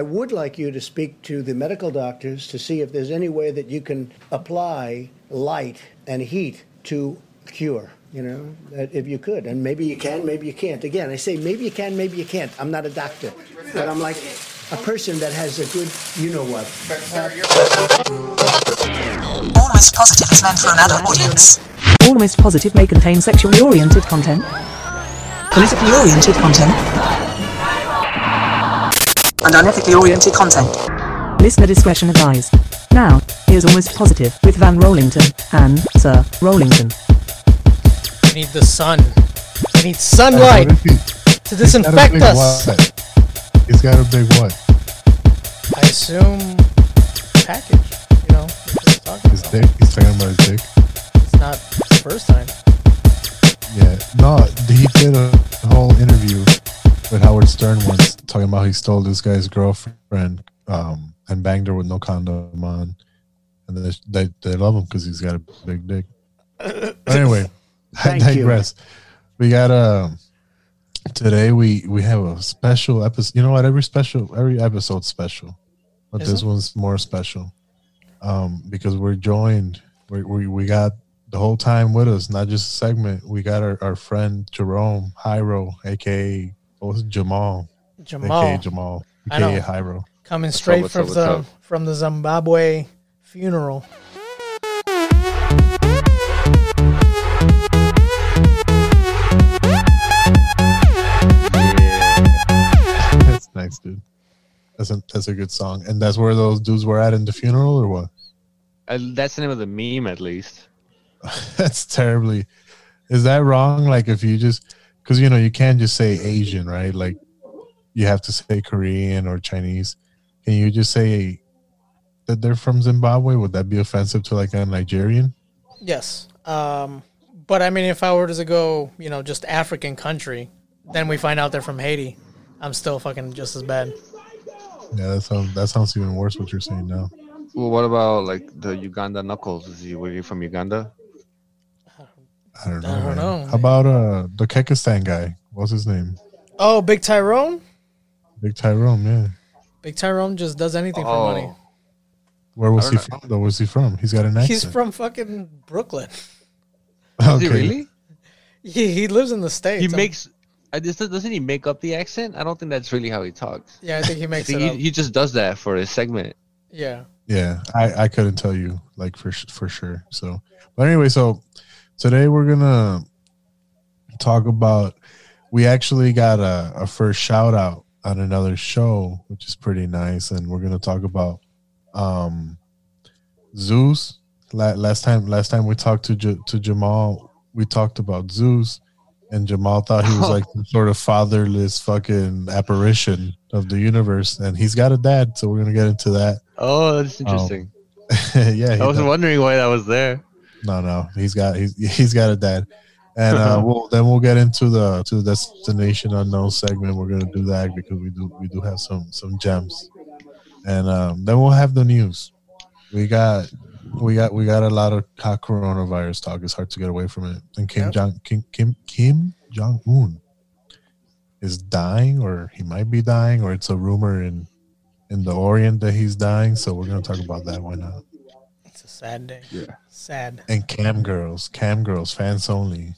I would like you to speak to the medical doctors to see if there's any way that you can apply light and heat to cure. You know, if you could, and maybe you can, maybe you can't. Again, I say maybe you can, maybe you can't. I'm not a doctor, but I'm like a person that has a good, you know what. Almost Positive is meant for an adult audience. Almost Positive may contain sexually oriented content. Politically oriented content. And unethically oriented content. Listener discretion advised. Now, here's Almost Positive with Van Rollington and Sir Rollington. We need the sun. We need sunlight What he- to he's got a disinfect big us. what? He's got a big what? I assume package. You know, what he's talking His about. dick? He's talking about his dick? It's not the first time. Yeah. No, he did a whole interview with Howard Stern once talking about he stole this guy's girlfriend um, and banged her with no condom on. And they, they, they love him because he's got a big dick. But anyway, I Thank you. digress. We got a. Today we we have a special episode. You know what? Every special, every episode's special, but Is this it? one's more special, um, because we're joined. We, we we got the whole time with us, not just a segment. We got our, our friend Jerome Hyro, aka what was it, Jamal, Jamal aka Jamal, I know. aka Hyro. coming straight what's from up, what's the up? from the Zimbabwe funeral. That's nice, dude. That's a that's a good song, and that's where those dudes were at in the funeral, or what? Uh, that's the name of the meme, at least. That's terribly. Is that wrong? Like if you just because you know you can't just say Asian, right? Like you have to say Korean or Chinese. Can you just say that they're from Zimbabwe? Would that be offensive to like a Nigerian? Yes. Um, but I mean, if I were to go, you know, just African country, then we find out they're from Haiti. I'm still fucking just as bad. Yeah, that sounds that sounds even worse. What you're saying now? Well, what about like the Uganda knuckles? Is he were you from Uganda? I don't know. I don't know. How about uh the Kekistan guy? What's his name? Oh, Big Tyrone. Big Tyrone. Yeah. Big Tyrone just does anything for money. Oh, Where was I he don't from? Though was he from? He's got an accent. He's from fucking Brooklyn. is okay. he really? He he lives in the states. He I'm- makes. I just, doesn't he make up the accent? I don't think that's really how he talks. Yeah, I think he I makes think it he, up. he just does that for his segment. Yeah. Yeah, I, I couldn't tell you like for sh- for sure. So, but anyway, so today we're gonna talk about. We actually got a, a first shout out on another show, which is pretty nice, and we're gonna talk about um Zeus. La- last time, last time we talked to J- to Jamal, we talked about Zeus, and Jamal thought he was like some sort of fatherless fucking apparition of the universe, and he's got a dad, so we're gonna get into that. Oh, that's interesting. yeah, I was does. wondering why that was there. No, no, he's got he's he's got a dad, and uh, we'll then we'll get into the to the destination unknown segment. We're gonna do that because we do we do have some some gems, and um, then we'll have the news. We got we got we got a lot of hot coronavirus talk. It's hard to get away from it. And Kim Yep. Jong Kim Kim Kim Jong Un is dying, or he might be dying, or it's a rumor in in the Orient that he's dying. So we're gonna talk about that. Why not? It's a sad day. Yeah. Sad. and cam girls, cam girls, fans only.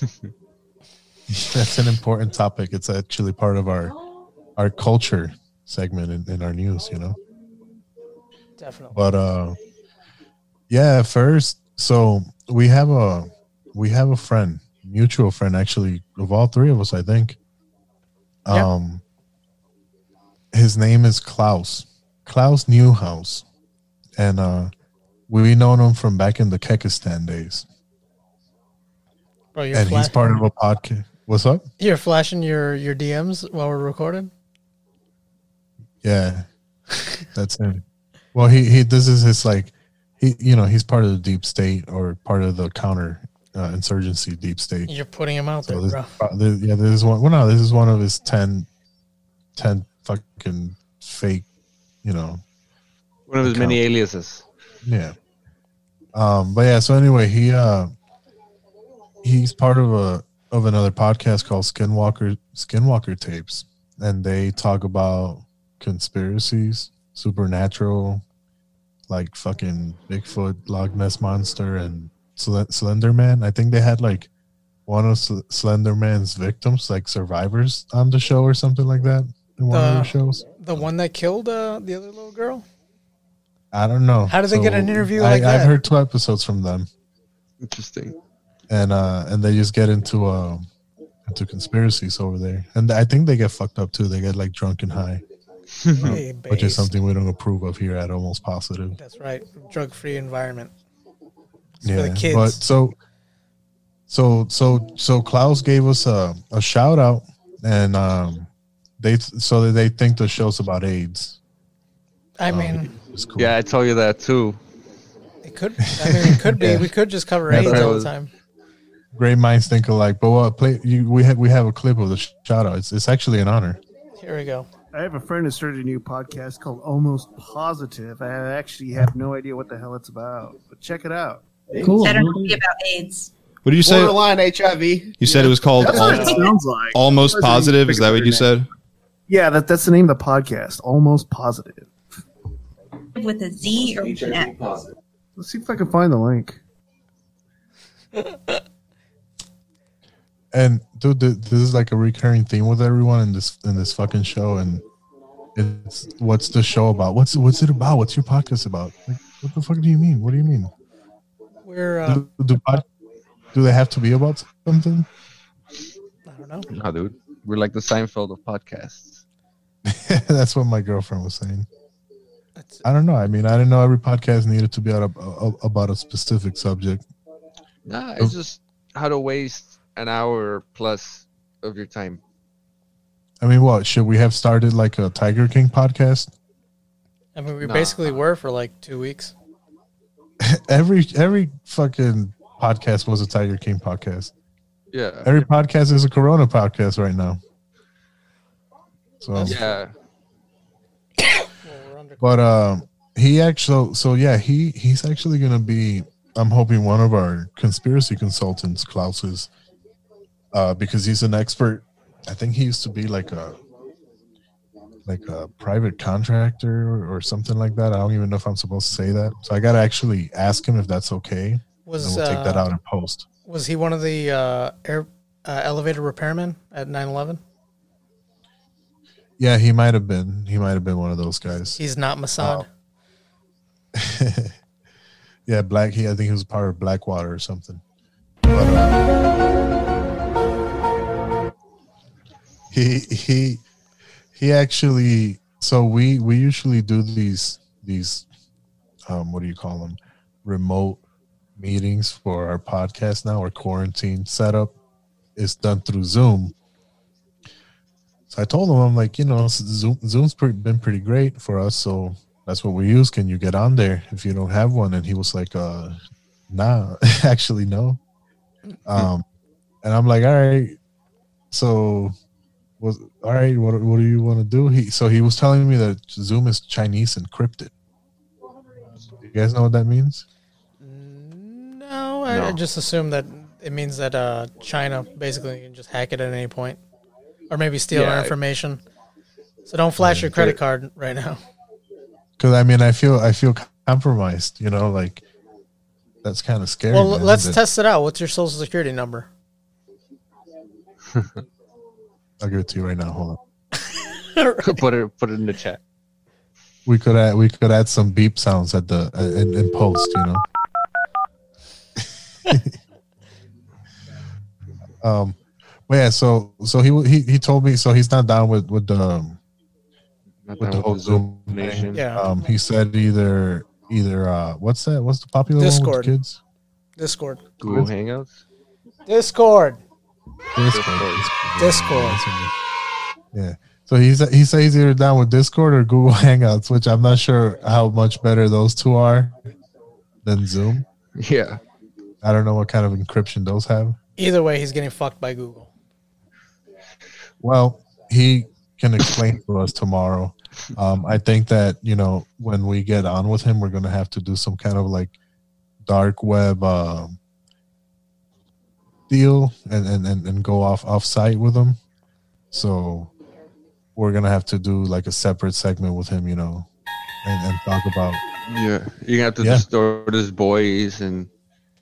That's an important topic. It's actually part of our our culture segment in, in our news, you know. Definitely. But uh, yeah. First, so we have a we have a friend, mutual friend, actually, of all three of us, I think. Yeah. Um, his name is Klaus, Klaus Newhouse, and uh, we known him from back in the Kekistan days, Bro, you're, and he's part of a podcast. What's up? you're flashing your, your DMs while we're recording? Yeah, that's him. Well, he he. This is his like, he you know he's part of the deep state or part of the counter uh, insurgency deep state. You're putting him out there, this, bro. this- yeah, this is one. Well, no, this is one of his 10, 10 fucking fake. You know, One of his many aliases. yeah. Um, but yeah. So anyway, he uh, he's part of a of another podcast called Skinwalker Skinwalker Tapes, and they talk about conspiracies, supernatural, like fucking Bigfoot, Loch Ness monster, and Sl- Slender Man. I think they had like one of Sl- Slender Man's victims, like survivors, on the show or something like that in one of The- their shows. The one that killed uh, the other little girl. I don't know. How did they get an interview I, like that? I've heard two episodes from them, Interesting. and uh, and they just get into uh, into conspiracies over there, and I think they get fucked up too. They get like drunk and high, Hey, which is something we don't approve of here at Almost Positive. That's right. Drug free environment. It's for the kids. But so, so, so, so Klaus gave us a, a shout out, and um, they so that they think the show's about AIDS. I Um, mean, it's cool. Yeah, I told you that too. it could. I mean, it could be. Yeah. We could just cover Yeah, AIDS that all the time. Great minds think alike. But what play? You, we have we have a clip of the shout out. It's it's actually an honor. Here we go. I have a friend who started a new podcast called Almost Positive. I actually have no idea what the hell it's about, but check it out. Cool. Better not be about AIDS. What did you say? Borderline HIV. You said it was called That's what it sounds like. Almost Positive. Is that what you name. said? Yeah, that, that's the name of the podcast. Almost Positive. With a Z or an X? Let's see if I can find the link. And dude, this is like a recurring theme with everyone in this in this fucking show. And it's what's the show about? What's what's it about? What's your podcast about? Like, what the fuck do you mean? What do you mean? We're. Uh, Do, do, pod- do they have to be about something? I don't know. No, dude. We're like the Seinfeld of podcasts. That's what my girlfriend was saying. That's, I don't know. I mean, I didn't know every podcast needed to be out a- about a specific subject. Nah, Oh. it's just how to waste an hour plus of your time. I mean, what should we have started like a Tiger King podcast? I mean, we Nah. basically were for like two weeks. Every every fucking podcast was a Tiger King podcast. Yeah. Every podcast is a Corona podcast right now. So, Yeah. Well, we're under- but um, he actually, so yeah, he he's actually gonna be. I'm hoping one of our conspiracy consultants, Klaus's, uh, because he's an expert. I think he used to be like a like a private contractor or, something like that. I don't even know if I'm supposed to say that. So I gotta actually ask him if that's okay. Was we'll take that uh, out in post. was he one of the uh, air uh, elevator repairmen at 9/11? Yeah, he might have been. He might have been one of those guys. He's not Mossad. yeah, black. He, I think he was part of Blackwater or something. But, uh, he he he actually. So we we usually do these these um what do you call them remote meetings for our podcast now. Our quarantine setup is done through Zoom. So I told him, I'm like, you know, Zoom, Zoom's pretty, been pretty great for us. So that's what we use. Can you get on there if you don't have one? And he was like, uh, nah, actually, no. Um, and I'm like, all right. So, was all right. What, what do you want to do? He so he was telling me that Zoom is Chinese encrypted. You guys know what that means? No, I, I just assume that it means that uh, China basically can just hack it at any point, or maybe steal our information. So don't flash your credit card right now. Because I mean, I feel I feel compromised. You know, like that's kind of scary. Well, man, let's that- test it out. What's your social security number? I'll give it to you right now. Hold on. put it put it in the chat. We could add we could add some beep sounds at the uh, in, in post. You know. um, but yeah. So so he he he told me so he's not down with with the um, Not with the whole Zoom thing. nation. Yeah. Um, he said either either uh, what's that? What's the popular one Discord. with kids? Discord. Google Hangouts. Discord. Discord. Discord. Yeah. So he's he says he's either down with Discord or Google Hangouts, which I'm not sure how much better those two are than Zoom. Yeah. I don't know what kind of encryption those have. Either way, he's getting fucked by Google. Well, he can explain to us tomorrow. Um, I think that you know when we get on with him, we're gonna have to do some kind of like dark web uh, deal and, and and and go off off site with him. So we're gonna have to do like a separate segment with him, you know, and, and talk about. Yeah, you're have to Yeah. distort his boys and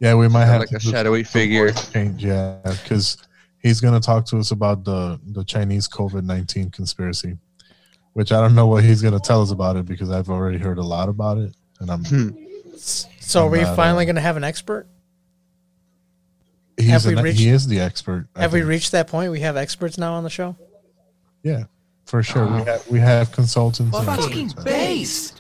Yeah, we might Have like to a shadowy figure. Change, yeah, because he's gonna talk to us about the the Chinese COVID nineteen conspiracy, which I don't know what he's gonna tell us about it because I've already heard a lot about it, and I'm So are we I'm not, finally uh, going to have an expert? he's Have we an, reached- he is the expert. I Have we reached that point? We have experts now on the show. Yeah, for sure. We have we have consultants. Fucking experts, man.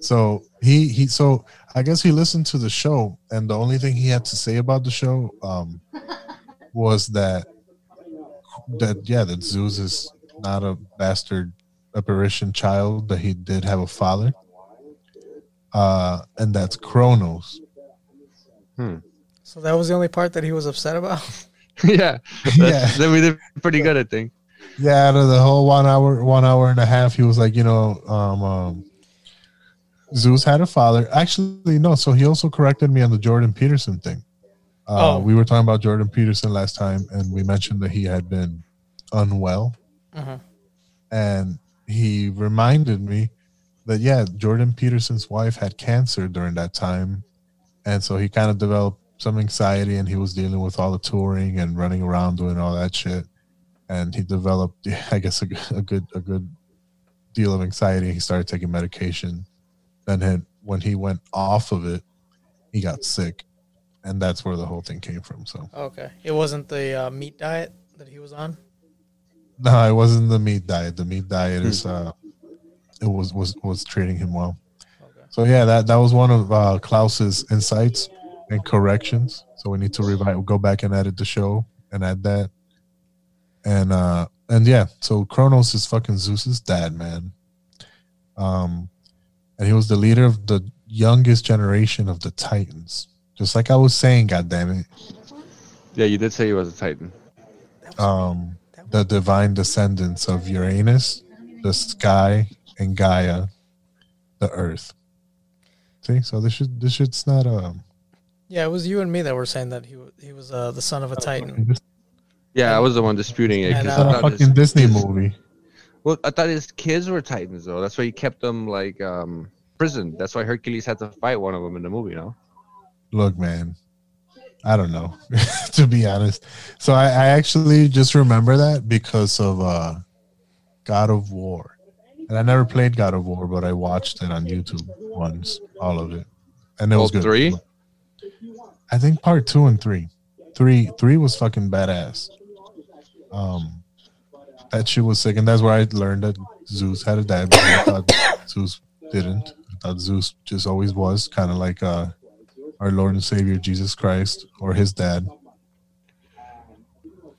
So he he so I guess he listened to the show, and the only thing he had to say about the show um, was that that yeah that Zeus is not a bastard apparition child that he did have a father, uh, and that's Kronos. So that was the only part that he was upset about. yeah, Yeah. that's, then we did pretty good, I think. Yeah, out of the whole one hour, one hour and a half, he was like, you know, um, um, Zeus had a father. Actually, no. So he also corrected me on the Jordan Peterson thing. Uh, Oh. We were talking about Jordan Peterson last time, and we mentioned that he had been unwell, Mhm. and he reminded me that yeah, Jordan Peterson's wife had cancer during that time, and so he kind of developed some anxiety, and he was dealing with all the touring and running around doing all that shit. And he developed i guess a, a good a good deal of anxiety. He started taking medication. Then had, when he went off of it he got sick and that's where the whole thing came from so. Okay, it wasn't the uh, meat diet that he was on. no it wasn't the meat diet. The meat diet is uh it was was was treating him well. So yeah that that was one of uh klaus's insights and corrections. So we need to revive go back and edit the show and add that. And uh and yeah so kronos is fucking zeus's dad man. Um and he was the leader of the youngest generation of the titans just like i was saying god damn it Yeah, you did say he was a Titan. um the divine descendants of uranus the sky and gaia the earth see so this should this shit's not um Yeah, it was you and me that were saying that he wa- he was uh, the son of a titan. Yeah, I was the one disputing it. And, 'cause uh, I a thought his- fucking disney his- movie Well, I thought his kids were Titans though. That's why he kept them like um prison. That's why Hercules had to fight one of them in the movie. No. Look man i don't know to be honest. So I, I actually just remember that because of uh god of war. And i never played god of war but i watched it on youtube once all of it. And it All was good. three? i think part two and three. Three three was fucking badass. Um that shit was sick. And that's where i learned that zeus had a dad but i thought zeus didn't. I thought zeus just always was kind of like uh our Lord and Savior Jesus Christ or his dad.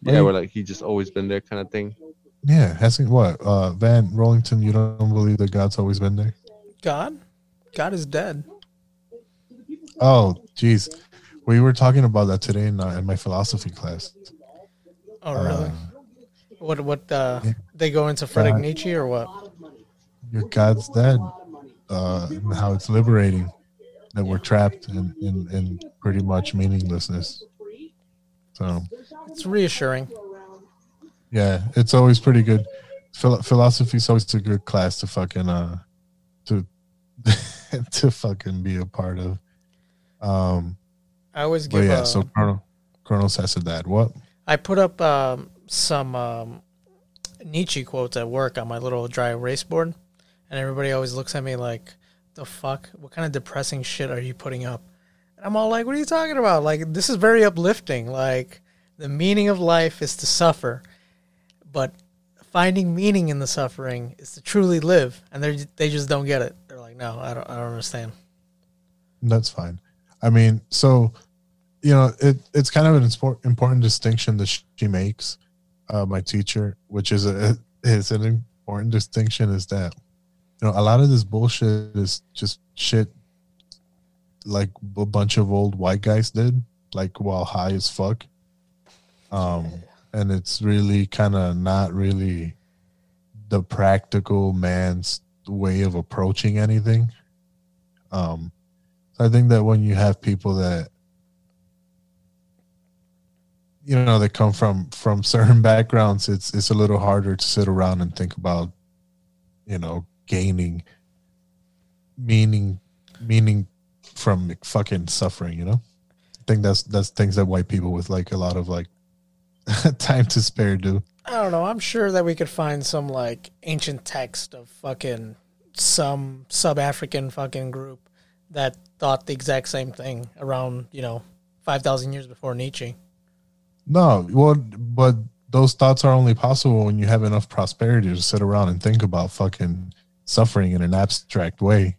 Yeah, we're like he just always been there kind of thing. Yeah, hasn't what? Uh Van Rollington, you don't believe that God's always been there? God, God is dead. Oh, jeez. We were talking about that today in, uh, in my philosophy class. Oh really? Uh, what what uh, they go into Friedrich Nietzsche or what? your God's dead. Uh, and how it's liberating that we're trapped in, in, in pretty much meaninglessness. So It's reassuring. yeah, it's always pretty good. Phil- philosophy is always a good class to fucking uh to to fucking be a part of. Um, I always but give. yeah, uh, so Colonel Kronos has a dad. What? I put up um, some um, Nietzsche quotes at work on my little dry erase board, and everybody always looks at me like, "The fuck? What kind of depressing shit are you putting up?" And I'm all like, "What are you talking about? Like, this is very uplifting. Like, the meaning of life is to suffer, but finding meaning in the suffering is to truly live." And they they just don't get it. They're like, "No, I don't. I don't understand." That's fine. I mean, so you know, it it's kind of an impor- important distinction that she makes. Uh, my teacher, which is a is an important distinction, is that you know a lot of this bullshit is just shit like a bunch of old white guys did, like while high as fuck. Um, and it's really kind of not really the practical man's way of approaching anything. Um, I think that when you have people that you know they come from from certain backgrounds it's it's a little harder to sit around and think about you know gaining meaning meaning from fucking suffering you know i think that's that's things that white people with like a lot of like time to spare do I don't know. I'm sure that we could find some like ancient text of fucking some sub African fucking group that thought the exact same thing around, you know, 5,000 years before Nietzsche. no well but those thoughts are only possible when you have enough prosperity to sit around and think about fucking suffering in an abstract way.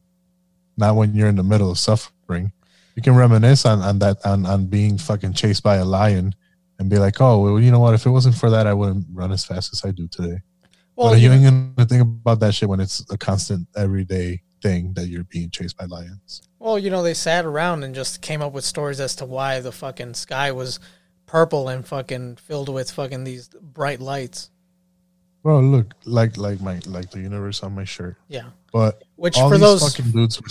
Not when you're in the middle of suffering. You can reminisce on, on that on, on being fucking chased by a lion and be like oh well you know what? If it wasn't for that i wouldn't run as fast as i do today. Well, but you ain't gonna think about that shit when it's a constant everyday thing that you're being chased by lions. Well, you know, they sat around and just came up with stories as to why the fucking sky was purple and fucking filled with fucking these bright lights. Bro look like like my like the universe on my shirt Yeah. but Which all for these those fucking dudes were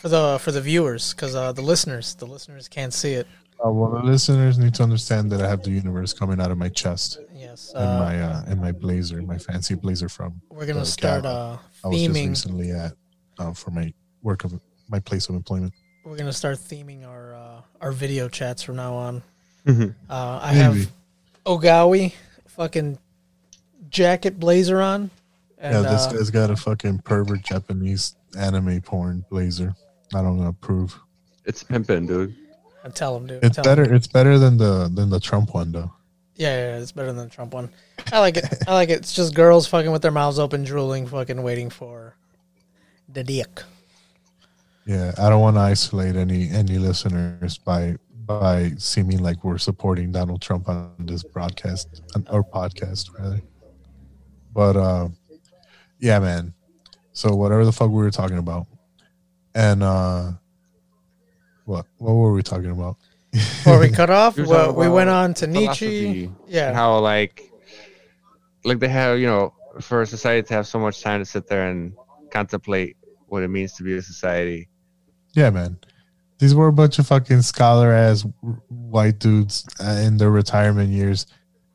for the for the viewers cuz uh the listeners, the listeners can't see it. Uh, well, the listeners need to understand that I have the universe coming out of my chest Yes. and Uh, my uh, and my blazer, my fancy blazer from. we're going to the start Gala uh I was just theming recently at uh, for my work of my place of employment. we're going to start theming our uh our video chats from now on. Mhm. Uh I Maybe. have ahegao fucking jacket blazer on. And, yeah, this uh, guy's got a fucking pervert Japanese anime porn blazer. I don't approve. It's pimping, dude. I tell him, dude. It's better. Him. It's better than the than the Trump one though. Yeah, yeah, yeah, it's better than the Trump one. I like it. I like it. It's just girls fucking with their mouths open, drooling, fucking waiting for the dick. Yeah, I don't want to isolate any any listeners by by seeming like we're supporting Donald Trump on this broadcast or podcast rather. But uh, yeah, man. So whatever the fuck we were talking about, and uh, what what were we talking about? Before we cut off, You well, we went on to Nietzsche. Yeah, how like like they have you know for a society to have so much time to sit there and contemplate what it means to be a society Yeah, man. These were a bunch of fucking scholar ass white dudes uh, in their retirement years.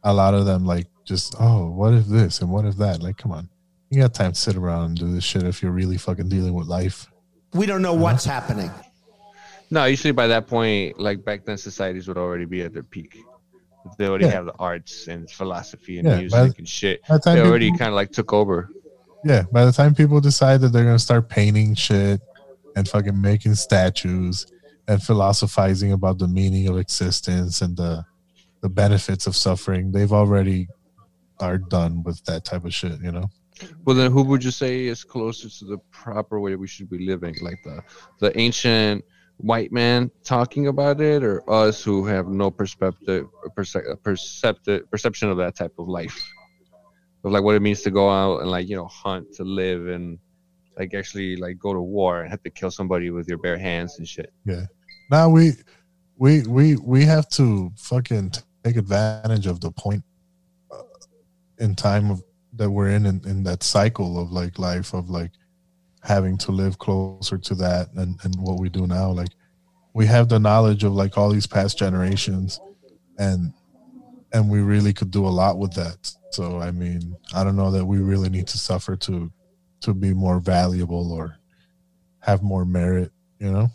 A lot of them like just, oh, what if this and what if that? Like, come on. You got time to sit around and do this shit if you're really fucking dealing with life. We don't know what's happening. no usually by that point like back then societies would already be at their peak they already Yeah. have the arts and philosophy and Yeah, music by- and shit by the time they already people- kind of like took over Yeah, by the time people decide that they're gonna start painting shit and fucking making statues and philosophizing about the meaning of existence and the the benefits of suffering, they've already are done with that type of shit, you know? Well, then who would you say is closer to the proper way we should be living? Like the the ancient white man talking about it, or us who have no perspective, perce- perceptive perception of that type of life, of like what it means to go out and like you know hunt to live and like actually like go to war and have to kill somebody with your bare hands and shit. Yeah. Now we we we we have to fucking take advantage of the point in time of that we're in, in in that cycle of like life of like having to live closer to that and and what we do now like we have the knowledge of like all these past generations and and we really could do a lot with that so i mean i don't know that we really need to suffer to to be more valuable or have more merit you know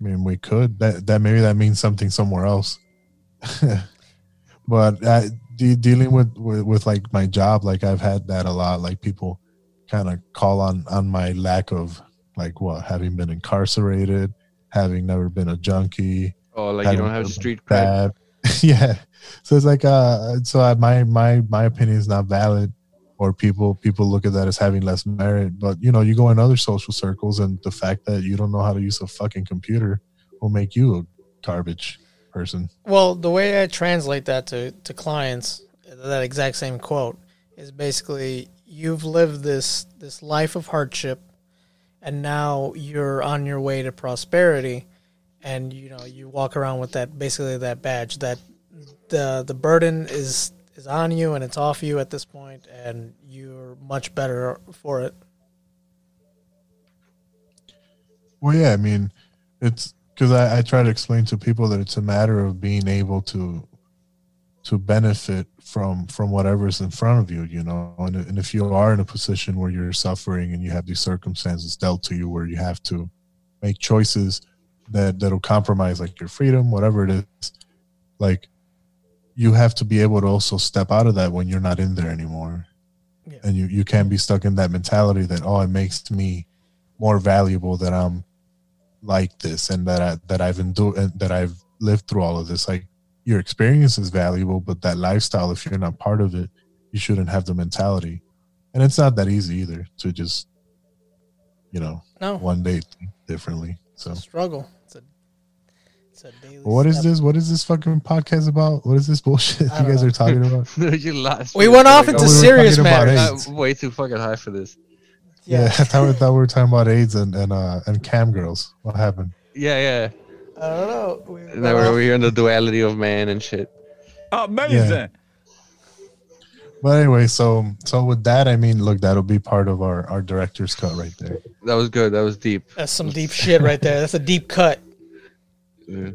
I mean, we could. That that maybe that means something somewhere else. but uh, de- dealing with, with with like my job, like I've had that a lot. Like people kind of call on on my lack of like what having been incarcerated, having never been a junkie. Oh, like you don't have street cred. yeah. So it's like uh, so I, my my my opinion is not valid. Or people people look at that as having less merit, but you know you go in other social circles, and the fact that you don't know how to use a fucking computer will make you a garbage person. Well, the way I translate that to, to clients, that exact same quote, is basically you've lived this this life of hardship, and now you're on your way to prosperity, and you know you walk around with that basically that badge that the the burden is is on you and it's off you at this point, and you're much better for it. Well, yeah, I mean, it's because I, I try to explain to people that it's a matter of being able to to benefit from from whatever's in front of you you know and, and if you are in a position where you're suffering and you have these circumstances dealt to you where you have to make choices that that'll compromise like your freedom whatever it is like you have to be able to also step out of that when you're not in there anymore Yeah. and you you can't be stuck in that mentality that oh it makes me more valuable that i'm like this and that I, that I've endured and that I've lived through all of this. Like your experience is valuable, but that lifestyle, if you're not part of it, you shouldn't have the mentality. And it's not that easy either to just, you know, No. one day differently. So, Struggle. It's a, it's a daily. but what is step. this? What is this fucking podcast about? What is this bullshit you guys know. are talking about? you lost. We went off I into we serious talking about matters. AIDS. Way too fucking high for this. Yeah, Yeah. I thought, we- we were talking about AIDS and and uh and cam girls. What happened? Yeah, yeah. I don't know. We And then we're, we're in the duality of man and shit. Amazing. But anyway, so so with that, I mean, look, that'll be part of our our director's cut right there. That was good. That was deep. That's some deep shit right there. That's a deep cut. Yeah.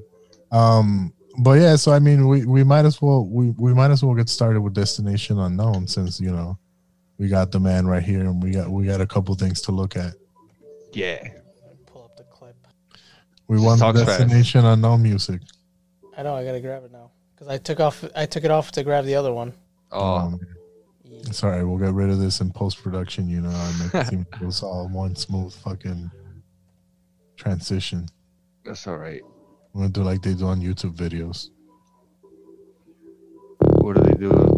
Um, but yeah, so I mean, we we might as well we we might as well get started with Destination Unknown since you know we got the man right here and we got we got a couple things to look at. Yeah. Pull up the clip. We want Talks fast. Destination Unknown music. I know. I gotta grab it now because I took off. I took it off to grab the other one. Oh, Um, it's all right. We'll get rid of this in post production. You know, and make it seem it was all one smooth fucking transition. that's all right. We're gonna do like they do on YouTube videos. What do they do?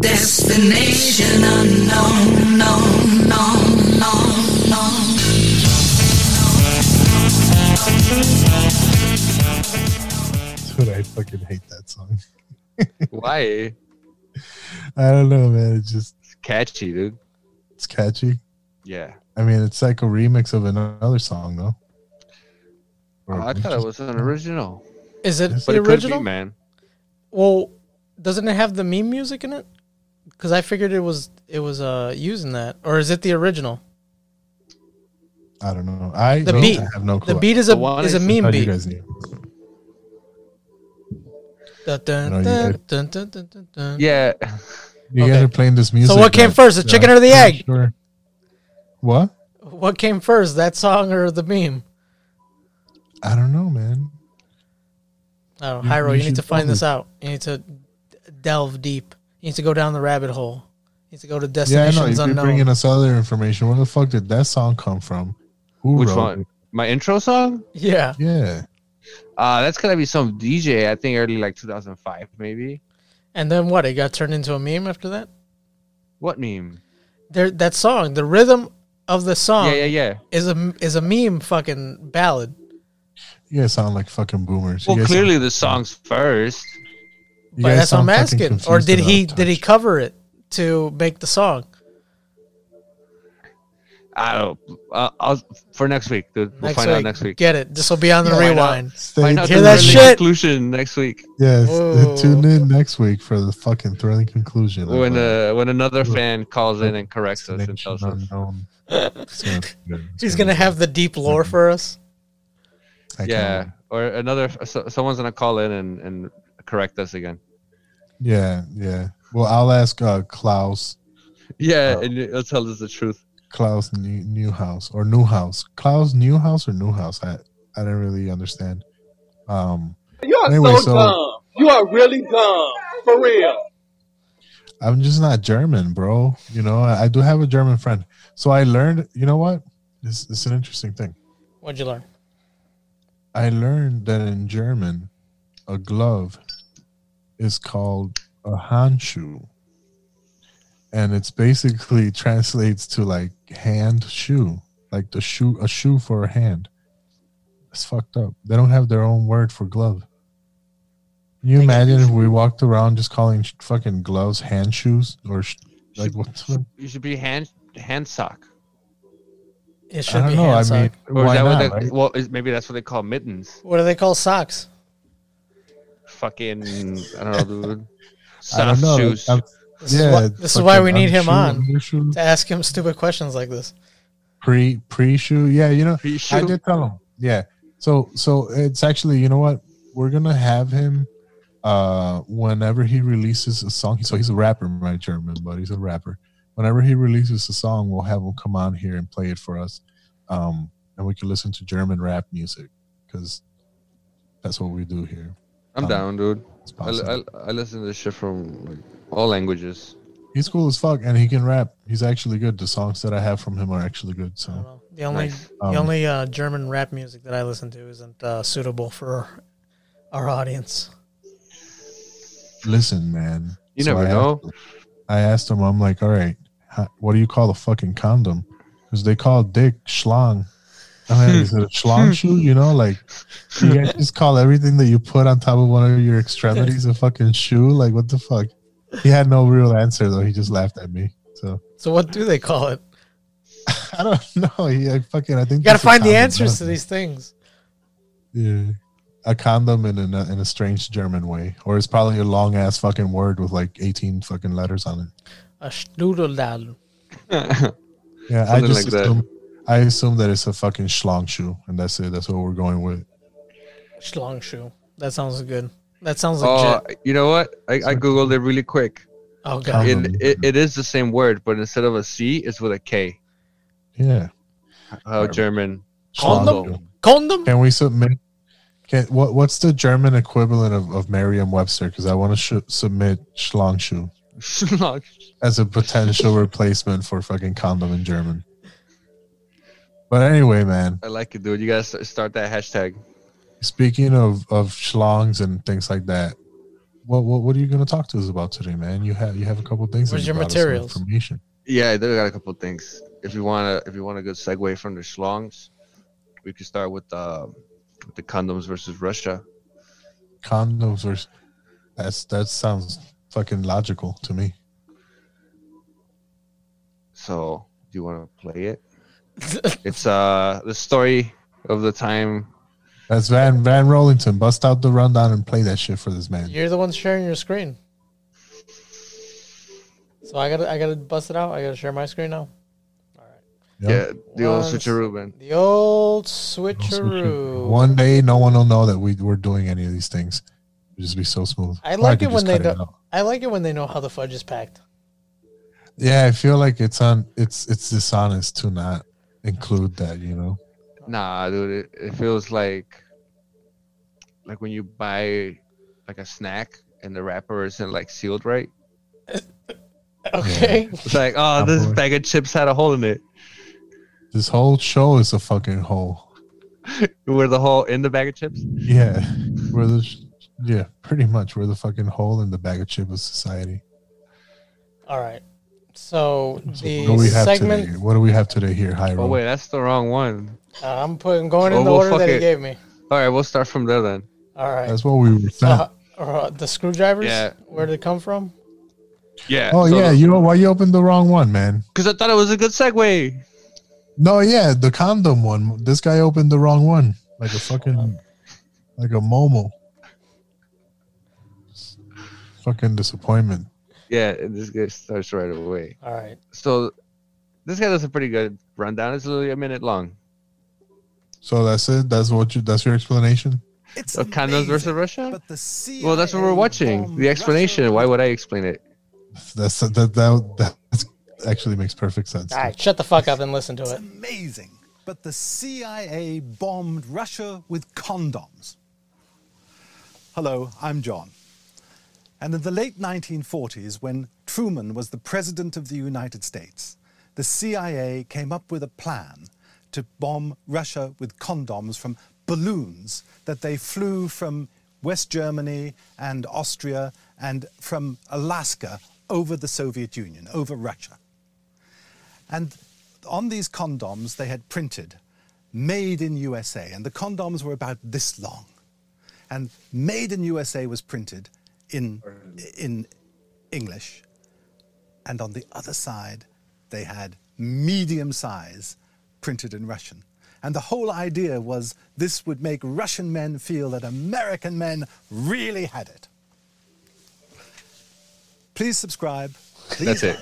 Destination unknown, known, known, known, known. Dude, I fucking hate that song. Why? I don't know, man. It's just It's catchy, dude. it's catchy. Yeah. I mean, it's like a remix of another song, though. Oh, I thought it was an original, Is it Yes. but the it could original? be, man. Well, doesn't it have the meme music in it? Because I figured it was it was uh using that, or is it the original? I don't know. I The don't beat. have no clue. The beat is a one is a meme How you beat. guys knew? Dun, dun, you dun, guys- dun, dun, dun, dun, dun. Yeah. You Okay. guys are playing this music. So what came first, the chicken or the egg? Sure. What? What came first, that song or the meme? I don't know, man. Oh, don't You- Hyro, you you, need to find this out. You need to delve deep. You need to go down the rabbit hole. You need to go to Yeah, I know. destinations You're unknown. bringing us other information. Where the fuck did that song come from? Who Which wrote one? it? My intro song? yeah. Yeah. Uh, that's gonna be some DJ. I think early like 2005, maybe. And then what? It got turned into a meme after that? What meme? There that song, the rhythm of the song Yeah, yeah, yeah. is a is a meme fucking ballad. You guys sound like fucking boomers. You Well, clearly sound- the song's first. You But that's what I'm sound fucking asking. Or did he out of did he cover it to make the song? I don't. Uh, I'll for next week, dude. We'll Next find week. out next week. Get it. This will be on the Yeah, rewind. Find out Hear the that shit? conclusion next week Yes. Whoa. Tune in next week for the fucking thrilling conclusion. when uh, uh, when another fan calls in and corrects us and tells us. Unknown. It's gonna good. He's gonna gonna have the deep lore for us. I Yeah, wait. or another. So, someone's gonna call in and, and correct us again. Yeah, yeah. Well, I'll ask uh, Klaus, Yeah, Oh. and he'll tell us the truth. Klaus New Newhouse or Newhouse, Klaus Newhouse or Newhouse. I I didn't really understand. Um, You are Anyway, so, so- dumb. You are really dumb. For real. I'm just not German, bro. You know, I, I do have a German friend, so I learned. You know what? This, this is an interesting thing. What'd you learn? I learned that in German, a glove is called a Handschuh. And it's basically translates to like hand shoe, like the shoe, a shoe for a hand. It's fucked up. They don't have their own word for glove. Can you They imagine if we walked around just calling fucking gloves hand shoes or sh- like what? You should be hand hand sock. It should I should don't be know. hand I sock. mean, Or why is that not? what they? right? Well, is, maybe that's what they call mittens. what do they call socks? Fucking, I don't know, dude. I don't Soft know. shoes. I'm- This is yeah, why, it's this is why we need him on undershoe. to ask him stupid questions like this. pre pre shoe. Yeah, you know, I Pre-shoe? did tell him. Yeah, So so it's actually you know what we're gonna have him uh whenever he releases a song. So he's a rapper, my German, but he's a rapper. Whenever he releases a song, we'll have him come on here and play it for us, um, and we can listen to German rap music because that's what we do here. I'm Um, down, dude. It's I, possible. I, I listen to this shit from like, all languages. He's cool as fuck, and he can rap. He's actually good. The songs that I have from him are actually good. So the only Nice. Um, the only uh, German rap music that I listen to isn't uh, suitable for our audience. listen, man. You So never I know. asked- I asked him. I'm like, all right, how, what do you call a fucking condom? Because they call dick schlong. I mean, is it a schlong hmm. shoe? You know, like you guys just call everything that you put on top of one of your extremities a fucking shoe. Like, what the fuck? He had no real answer though. He just laughed at me. So So what do they call it? I don't know. He like, fucking. I think You got to find the answers not- to these things. Yeah. A condom in a, in a strange German way, or it's probably a long ass fucking word with like eighteen fucking letters on it. A Strudeldal. Yeah, I just like that. Assume, I assume that it's a fucking schlong shoe, and that's it. That's what we're going with. Schlongschuh. That sounds good. That sounds Oh, legit. you know what? I, I googled it really quick. Oh, god. It, it it is the same word, but instead of a C, it's with a K. Yeah, How German? Condom? Condom? Can we submit? Can what? What's the German equivalent of, of Merriam-Webster? Because I want to sh- submit schlong shoe as a potential replacement for fucking condom in German. But anyway, man. I like it, dude. You guys start that hashtag. Speaking of of schlongs and things like that, what what, what are you going to talk to us about today, man? You have you have a couple things. Where's you your brought materials? Information. Yeah, they got a couple things. If you wanna, if you want a good segue from the schlongs, we could start with uh, the condoms versus Russia. Condoms versus that's that sounds fucking logical to me. So, do you want to play it? It's uh the story of the time. That's Van Van Rollington. Bust out the rundown and play that shit for this man. You're the one sharing your screen. So I gotta I gotta bust it out. I gotta share my screen now. Yep. Yeah, the old Once- switcheroo, man. The old switcheroo. One day, no one will know that we were doing any of these things. It'll just be so smooth. I like could it when they know. out. I like it when they know how the fudge is packed. Yeah, I feel like it's on. It's it's dishonest to not include that. You know. Nah, dude, it, it feels like like when you buy like a snack and the wrapper isn't like sealed right. Okay. It's like, oh, this Apple. bag of chips had a hole in it. This whole show is a fucking hole. Where the hole in the bag of chips? Yeah, we're the yeah, pretty much we're the fucking hole in the bag of chips of society. All right. So So the what do we have segment today? What do we have today here, Hyro? Oh wait, that's the wrong one. uh, I'm putting going in Oh, the well, order fuck that he gave me. All right, we'll start from there then. All right. That's what we were. Saying. uh, uh, the screwdrivers. Yeah. Where did it come from? Yeah. oh yeah, you know why you opened the wrong one, man? Because I thought it was a good segue. No, yeah, the condom one. This guy opened the wrong one, like a fucking, like a momo. Fucking disappointment. Yeah, and this guy starts right away. All right. So this guy does a pretty good rundown. It's literally a minute long. So that's it. That's what you. That's your explanation. Of condoms versus Russia? well, that's what we're watching. The explanation. Why would I explain it? That's that. That, that that's actually makes perfect sense. All right. Shut the fuck up and listen to it. Amazing. But the CIA bombed Russia with condoms. Hello, I'm John. And in the late 1940s, when Truman was the President of the United States, the CIA came up with a plan to bomb Russia with condoms from balloons that they flew from West Germany and Austria and from Alaska over the Soviet Union, over Russia. And on these condoms, they had printed made in USA, and the condoms were about this long. And made in USA was printed in, in English. And on the other side, they had medium size printed in Russian. And the whole idea was this would make Russian men feel that American men really had it. Please subscribe. Please That's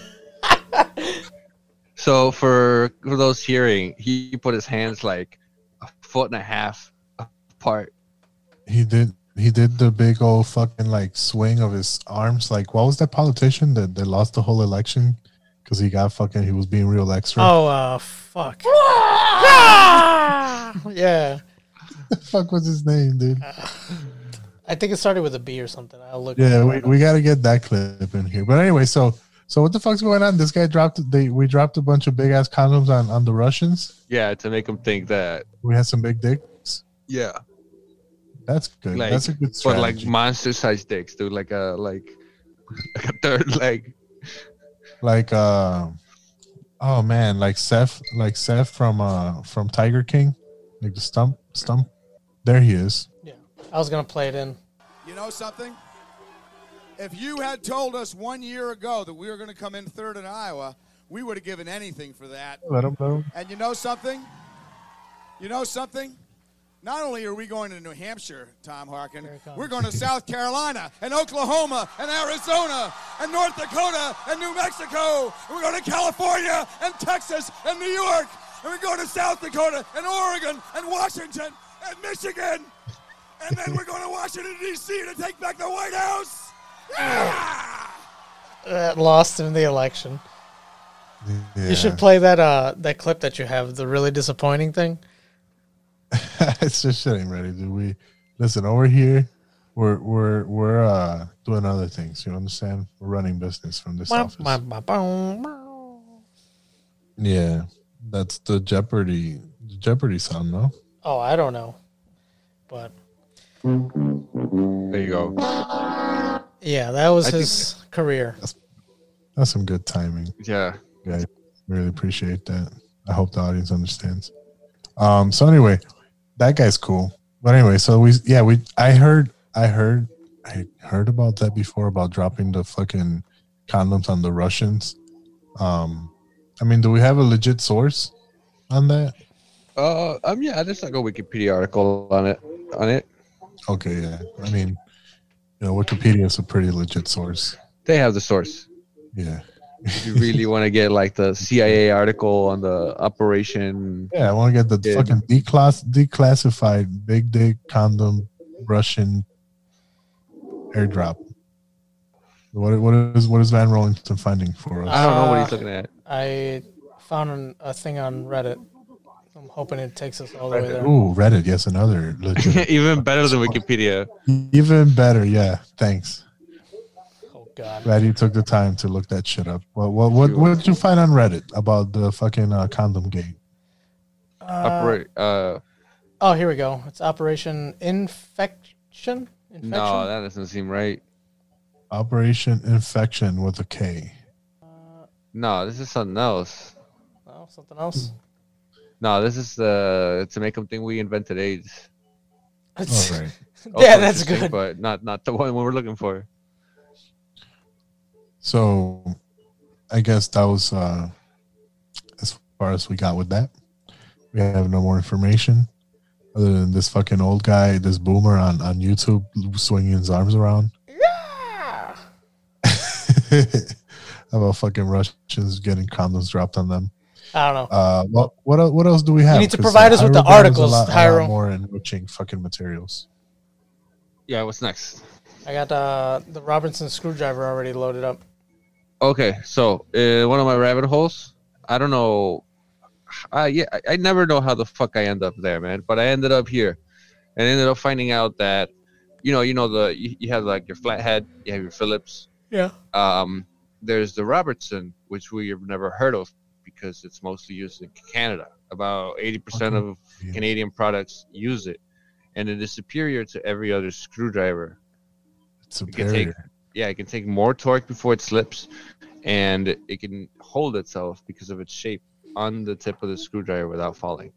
it. so for, for those hearing, he put his hands like a foot and a half apart. He did. He did the big old fucking like swing of his arms. Like, what was that politician that, that lost the whole election because he got fucking? He was being real extra. Oh, uh, fuck. yeah. the fuck was his name, dude? I think it started with a B or something. I'll look. Yeah, we, we got to get that clip in here. But anyway, so so what the fuck's going on? This guy dropped. They we dropped a bunch of big ass condoms on on the Russians. Yeah, to make them think that. We had some big dicks. Yeah. That's good. Like, That's a good but like monster sized dicks, dude. Like a like like a third leg. like uh oh man like seth like seth from uh from tiger king like the stump stump there he is Yeah. I was gonna play it in. You know something? If you had told us one year ago that we were going to come in third in Iowa, we would have given anything for that. let him know And you know something? You know something? Not only are we going to New Hampshire, Tom Harkin, we're going to South Carolina and Oklahoma and Arizona and North Dakota and New Mexico. And we're going to California and Texas and New York. And we're going to South Dakota and Oregon and Washington and Michigan. And then we're going to Washington, D.C. to take back the White House. Yeah! That lost in the election. yeah. You should play that uh that clip that you have, the really disappointing thing. it's just shit ain't ready dude we listen over here we're we're we're uh doing other things you understand we're running business from this office yeah that's the jeopardy the jeopardy sound no Oh, I don't know. But There you go. yeah, that was I think- his career. that's some good timing Yeah. guys. Really appreciate that. I hope the audience understands. Um. So anyway, that guy's cool. But anyway, so we yeah we I heard I heard I heard about that before about dropping the fucking condoms on the Russians. Um. I mean, do we have a legit source on that? Uh, um, yeah, there's like a Wikipedia article on it. On it, Okay, yeah. I mean, you know, Wikipedia is a pretty legit source. they have the source. Yeah. If you really want to get like the CIA article on the operation, Yeah, I want to get the Yeah. fucking declass declassified big dick condom Russian airdrop. What what is what is Van Rollington finding for us? I don't know what Uh, he's looking at. I found an, a thing on Reddit. I'm hoping it takes us all the way there. Ooh, Reddit, yes, another legit. Even better than Wikipedia. Even better, yeah. Thanks. God. Glad you took the time to look that shit up. What what what, what did you find on Reddit about the fucking uh, condom game? Uh, Operate. Uh, oh, here we go. It's Operation Infektion. Infection. no, that doesn't seem right. Operation Infektion with a K. No, this is something else. No, something else. No, this is uh, to make them think we invented AIDS. All right. Also yeah, that's interesting, good. but not not the one we're looking for. So I guess that was uh as far as we got with that. We have no more information other than this fucking old guy, this boomer on, on YouTube swinging his arms around. Yeah. About fucking Russians getting condoms dropped on them. I don't know. Uh, what what what else do we have? You need to provide us with the I heard articles, a lot, a lot more enriching fucking materials. Yeah, what's next? I got uh, the Robinson screwdriver already loaded up. Okay, so uh, one of my rabbit holes. I don't know. I yeah, I, I never know how the fuck I end up there, man. But I ended up here, and ended up finding out that, you know, you know the you, you have like your flathead, you have your Phillips. Yeah. Um, there's the Robertson, which we have never heard of because it's mostly used in Canada. About 80% of Canadian products use it, and it is superior to every other screwdriver. It's It can take, superior. Yeah, it can take more torque before it slips, and it can hold itself because of its shape on the tip of the screwdriver without falling,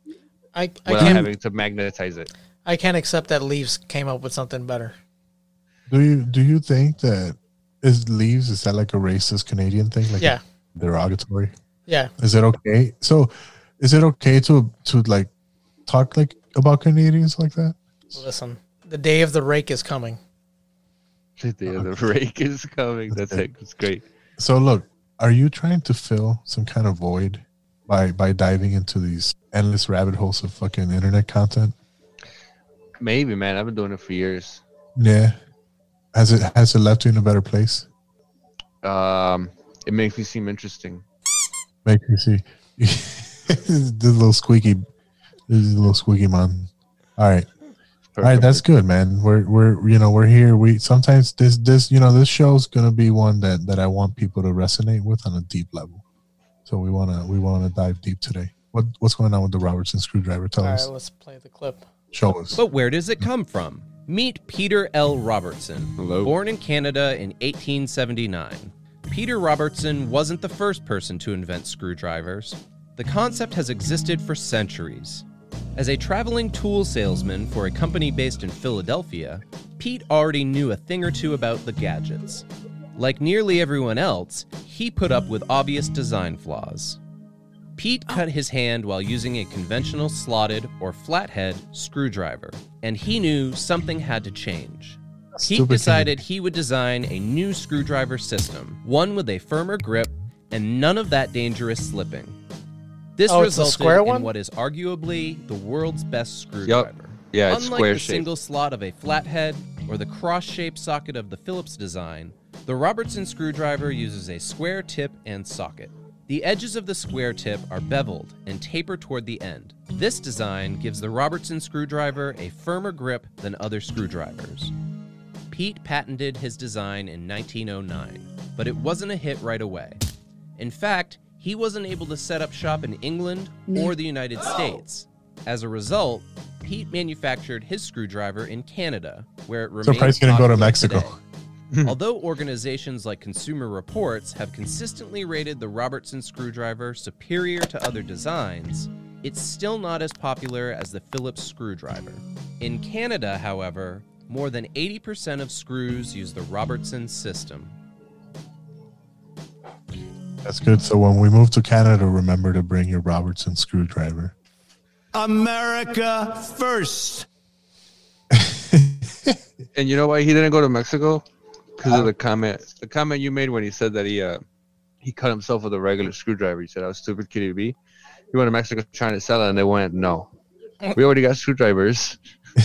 I, I without can't having to magnetize it. I can't accept that Leaves came up with something better. Do you do you think that is leaves is that like a racist Canadian thing? Like Yeah. derogatory? Yeah. Is it okay? So is it okay to to like talk like about Canadians like that? Listen, the day of the rake is coming. The day of the rake is coming. That's it. It's great. So look, are you trying to fill some kind of void by by diving into these endless rabbit holes of fucking internet content? Maybe, man. I've been doing it for years. Yeah. Has it has it left you in a better place? Um, it makes me seem interesting. Make me see. this little squeaky, this is a little squeaky man. All right, all right, that's good, man. We're we're you know we're here. We sometimes this this you know this show's gonna be one that that I want people to resonate with on a deep level. So we wanna we wanna dive deep today. What what's going on with the Robertson screwdriver? Tell All us. right, let's play the clip. Show us. But where does it come from? Meet Peter L. Robertson. Hello. Born in Canada in 1879. Peter Robertson wasn't the first person to invent screwdrivers. The concept has existed for centuries. As a traveling tool salesman for a company based in Philadelphia, Pete already knew a thing or two about the gadgets. Like nearly everyone else, he put up with obvious design flaws. Pete cut his hand while using a conventional slotted or flathead screwdriver, and he knew something had to change. Pete decided he would design a new screwdriver system, one with a firmer grip and none of that dangerous slipping. This Oh, the resulted square in one? what is arguably the world's best screwdriver. Yeah, it's Unlike square the shaped. single slot of a flathead or the cross-shaped socket of the Phillips design, the Robertson screwdriver uses a square tip and socket. The edges of the square tip are beveled and taper toward the end. This design gives the Robertson screwdriver a firmer grip than other screwdrivers. Pete patented his design in 1909, but it wasn't a hit right away. In fact, he wasn't able to set up shop in England or the United States. As a result, Pete manufactured his screwdriver in Canada, where it remains Surprised Price didn't go to popular Mexico. today. Although organizations like Consumer Reports have consistently rated the Robertson screwdriver superior to other designs, it's still not as popular as the Phillips screwdriver. In Canada, however, more than 80% of screws use the Robertson system. That's good. So when we move to Canada, remember to bring your Robertson screwdriver. America first. And you know why he didn't go to Mexico? Because of the comment, the comment you made when he said that he uh he cut himself with a regular screwdriver. He said, "How stupid could he be?" He went to Mexico trying to sell it, and they went, "No, we already got screwdrivers."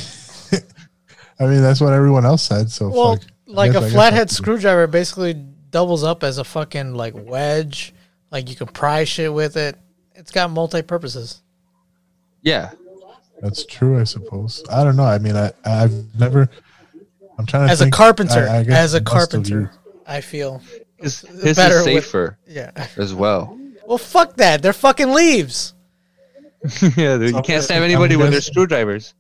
I mean, that's what everyone else said. So Well, fuck. Like guess- a I flathead screwdriver basically doubles up as a fucking like wedge. Like you can pry shit with it. It's got multi purposes. Yeah, That's true, I suppose. I don't know. I mean, I I've never. I'm trying to. As a carpenter, I- I as a carpenter, I feel his, it's his better is with- safer. yeah. as well. Well, fuck that. They're fucking leaves. yeah, dude, you can't stab anybody with their screwdrivers.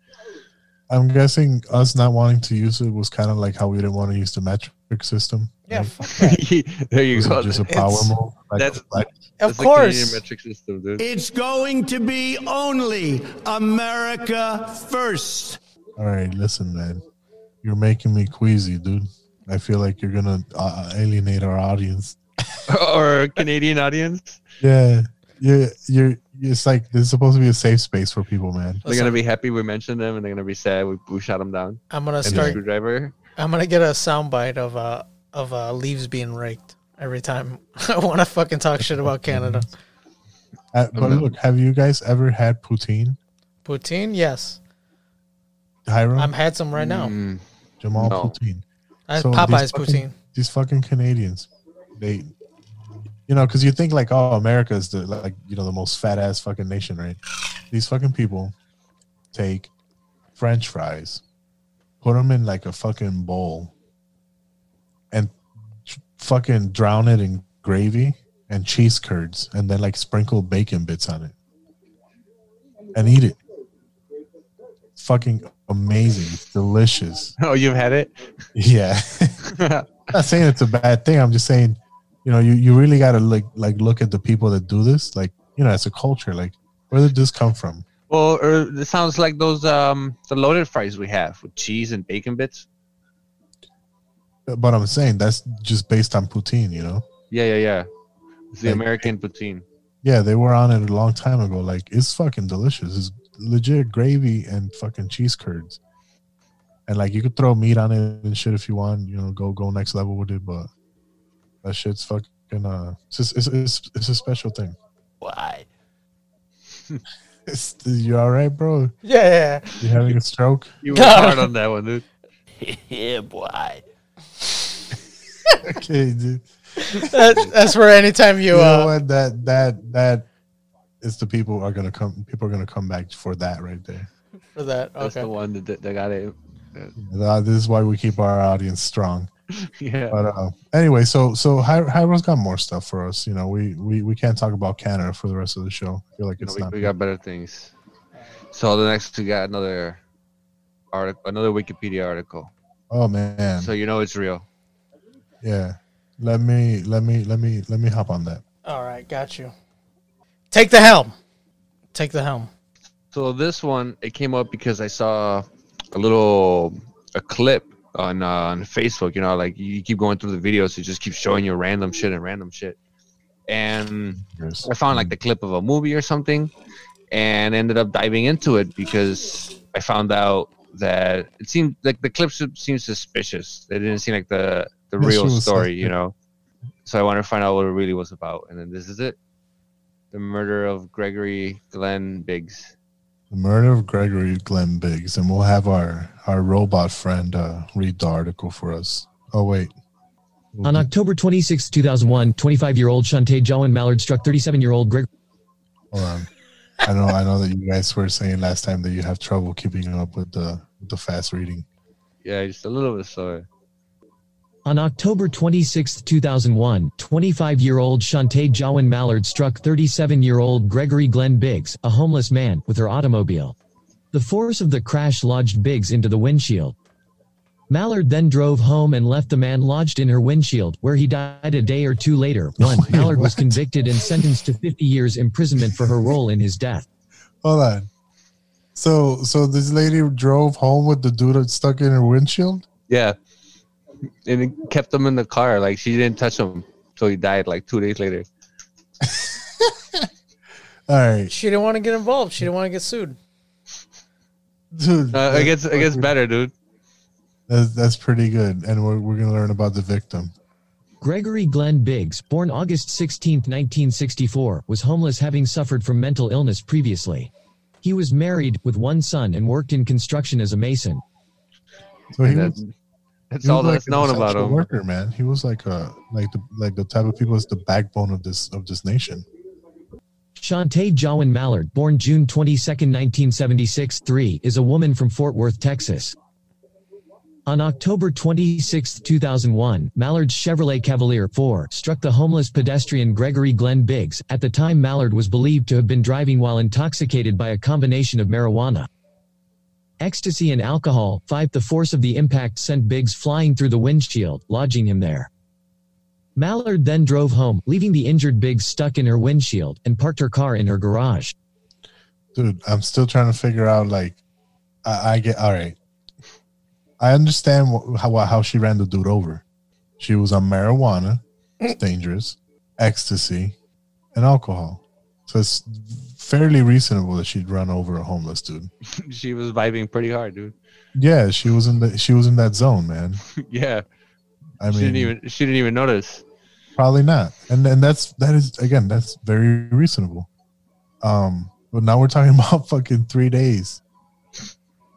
I'm guessing us not wanting to use it was kind of like how we didn't want to use the metric system. Yeah, right? fuck that. there you go. Just a power It's- move. Like, That's like, that's Of the Canadian course. metric system, dude. It's going to be only America first. all right, listen, man. You're making me queasy, dude. I feel like you're gonna uh, alienate our audience. or Canadian audience. Yeah, yeah. You're. It's like this is supposed to be a safe space for people, man. They're gonna be happy we mentioned them, and they're gonna be sad we, we shot them down. I'm gonna And start. screwdriver. I'm gonna get a soundbite of uh of uh leaves being raked every time I want to fucking talk shit about Canada. Uh, but look, have you guys ever had poutine? Poutine, yes. Hiram, I'm had some right now. Mm, Jamal no. poutine. I had So these Popeye's fucking- poutine. These fucking Canadians, they, you know, because you think like, oh, America is the like you know the most fat ass fucking nation, right? These fucking people take French fries, put them in like a fucking bowl, and fucking drown it in gravy and cheese curds, and then like sprinkle bacon bits on it, and eat it. Fucking amazing. Delicious. Oh, you've had it. Yeah. I'm not saying it's a bad thing. I'm just saying, you know, you, you really gotta like like look at the people that do this. Like, you know, as a culture, like where did this come from? Well, or it sounds like those um the loaded fries we have with cheese and bacon bits. But I'm saying that's just based on poutine, you know? Yeah, yeah, yeah. It's the Like- American poutine. Yeah, they were on it a long time ago. Like it's fucking delicious. It's legit gravy and fucking cheese curds. And like you could throw meat on it and shit if you want, you know, go go next level with it, but that shit's fucking uh it's just, it's, it's, it's a special thing. Why? you all right, bro? Yeah, yeah. You having a stroke? You were hard on that one, dude. yeah, boy. okay, dude. That, that's where anytime you, You know uh, what? That that that is the people are gonna come. People are gonna come back for that right there. for that. That's Okay. the one that, that got it. Uh, This is why we keep our audience strong. Yeah. But uh, anyway, so so Hy- Hyro's got more stuff for us. You know, we we we can't talk about Canada for the rest of the show. I feel like You know, it's we, not. we got better things. So the next we got another article, another Wikipedia article. Oh man, So you know it's real. yeah. Let me let me let me let me hop on that. All right, got you. Take the helm. Take the helm. So this one it came up because I saw a little a clip on uh, on Facebook. You know, like you keep going through the videos, it just keeps showing you random shit and random shit. And I found like the clip of a movie or something, and ended up diving into it because I found out that it seemed like the clips seemed suspicious. They didn't seem like the the Yes, real story, you know. So I wanted to find out what it really was about, and then this is it: the murder of Gregory Glenn Biggs. The murder of Gregory Glenn Biggs, and we'll have our our robot friend uh, read the article for us. Oh wait, On October 26, 2001, 25 year old Chante Jawan Mallard struck 37 year old Greg. hold on. I know I know that you guys were saying last time that you have trouble keeping up with the with the fast reading. Yeah, just a little bit slower. On October 26, 2001, 25 year old Chante Jawan Mallard struck 37 year old Gregory Glenn Biggs, a homeless man, with her automobile. The force of the crash lodged Biggs into the windshield. Mallard then drove home and left the man lodged in her windshield, where he died a day or two later. One, Mallard was convicted and sentenced to 50 years imprisonment for her role in his death. Hold on. So so this lady drove home with the dude that's stuck in her windshield. Yeah, and it kept him in the car. Like she didn't touch him, so he died like two days later. All right, She didn't want to get involved. She didn't want to get sued. Dude. Uh, it gets it gets better, dude. That's that's pretty good, and we're we're gonna learn about the victim. Gregory Glenn Biggs, born August 16, 1964, was homeless having suffered from mental illness previously. He was married, with one son, and worked in construction as a mason. So he And was, that's he was all that's an known about him. Worker, man. He was like a like the like the type of people is the backbone of this of this nation. Chante Jawan Mallard, born June 22, 1976, 3, is a woman from Fort Worth, Texas. On October 26, 2001, Mallard's Chevrolet Cavalier 4 struck the homeless pedestrian Gregory Glenn Biggs. At the time, Mallard was believed to have been driving while intoxicated by a combination of marijuana, ecstasy, and alcohol. 5. The force of the impact sent Biggs flying through the windshield, lodging him there. Mallard then drove home, leaving the injured Biggs stuck in her windshield, and parked her car in her garage. Dude, I'm still trying to figure out like I, I get all right. I understand wh- how how she ran the dude over. She was on marijuana, it's dangerous, ecstasy, and alcohol. So it's fairly reasonable that she'd run over a homeless dude. she was vibing pretty hard, dude. Yeah, she was in the she was in that zone, man. yeah, I mean, she didn't even she didn't even notice. Probably not. And and that's that is again that's very reasonable. Um, but now we're talking about fucking three days.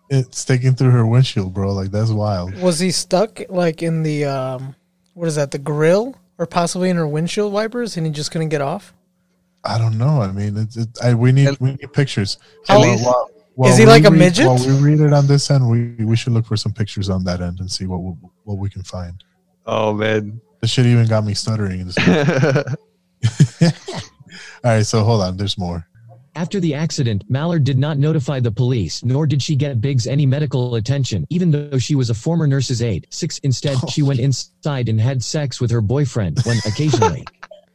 It's sticking through her windshield, bro. Like that's wild. Was he stuck like in the um, what is that? The grill or possibly in her windshield wipers, and he just couldn't get off? I don't know. I mean, it's it, I, we need we need pictures. At While- least- while- while is he we like a read- midget? While we read it on this end, we we should look for some pictures on that end and see what we, what we can find. Oh man, the shit even got me stuttering. All right, so hold on. There's more. After the accident, Mallard did not notify the police, nor did she get Biggs any medical attention, even though she was a former nurse's aide. Six, instead, she went inside and had sex with her boyfriend when occasionally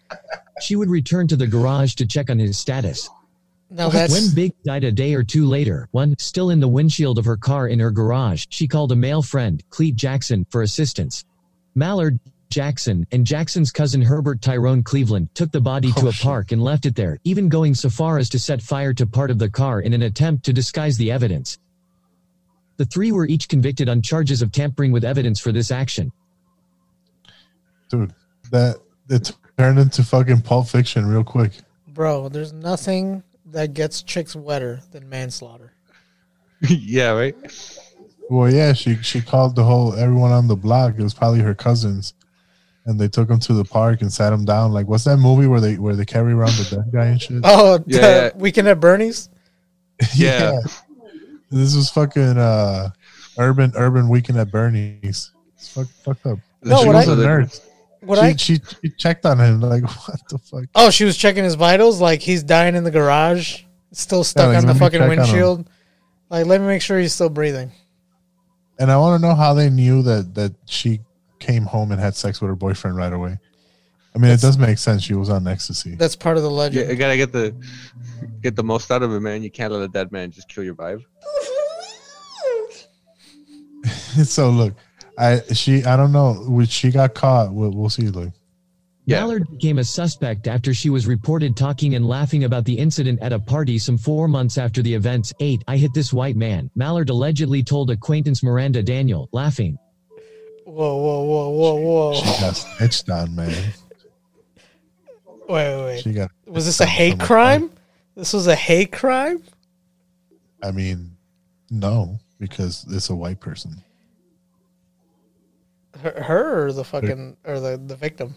she would return to the garage to check on his status. Now that's When Biggs died a day or two later, one, still in the windshield of her car in her garage, she called a male friend, Clete Jackson, for assistance. Mallard, Jackson, and Jackson's cousin Herbert Tyrone Cleveland took the body to a oh, park and left it there, even going so far as to set fire to part of the car in an attempt to disguise the evidence. The three were each convicted on charges of tampering with evidence for this action. Dude, that it turned into fucking Pulp Fiction real quick. bro. There's nothing that gets chicks wetter than manslaughter. yeah, right. Well, yeah, she she called the whole everyone on the block. It was probably her cousins, and they took him to the park and sat him down. Like, what's that movie where they where they carry around the dead guy and shit? Oh, Yeah, the yeah. weekend at Bernie's. Yeah. This was fucking uh, urban urban weekend at Bernie's. It's fuck, fucked up. No, she what was I- a nurse. What she, I- she she checked on him like what the fuck. Oh, she was checking his vitals, like he's dying in the garage, still stuck like, on the fucking check on him. windshield. Like, let me make sure he's still breathing. And I want to know how they knew that that she came home and had sex with her boyfriend right away. I mean, it does make sense. She was on ecstasy. That's part of the Yeah, legend. you gotta get the get the most out of it, man. You can't let a dead man just kill your vibe. so look, I she I don't know. when She got caught. We'll, we'll see. Look, Mallard became a suspect after she was reported talking and laughing about the incident at a party some four months after the events. 8. I hit this white man. Mallard allegedly told acquaintance Miranda Daniel, laughing. Whoa, whoa, whoa, whoa, whoa. she got snitched on, man. Wait, wait, wait. She got. Was this a hate crime? This was a hate crime? I mean, no, because it's a white person. Her, her or the fucking or the, the victim?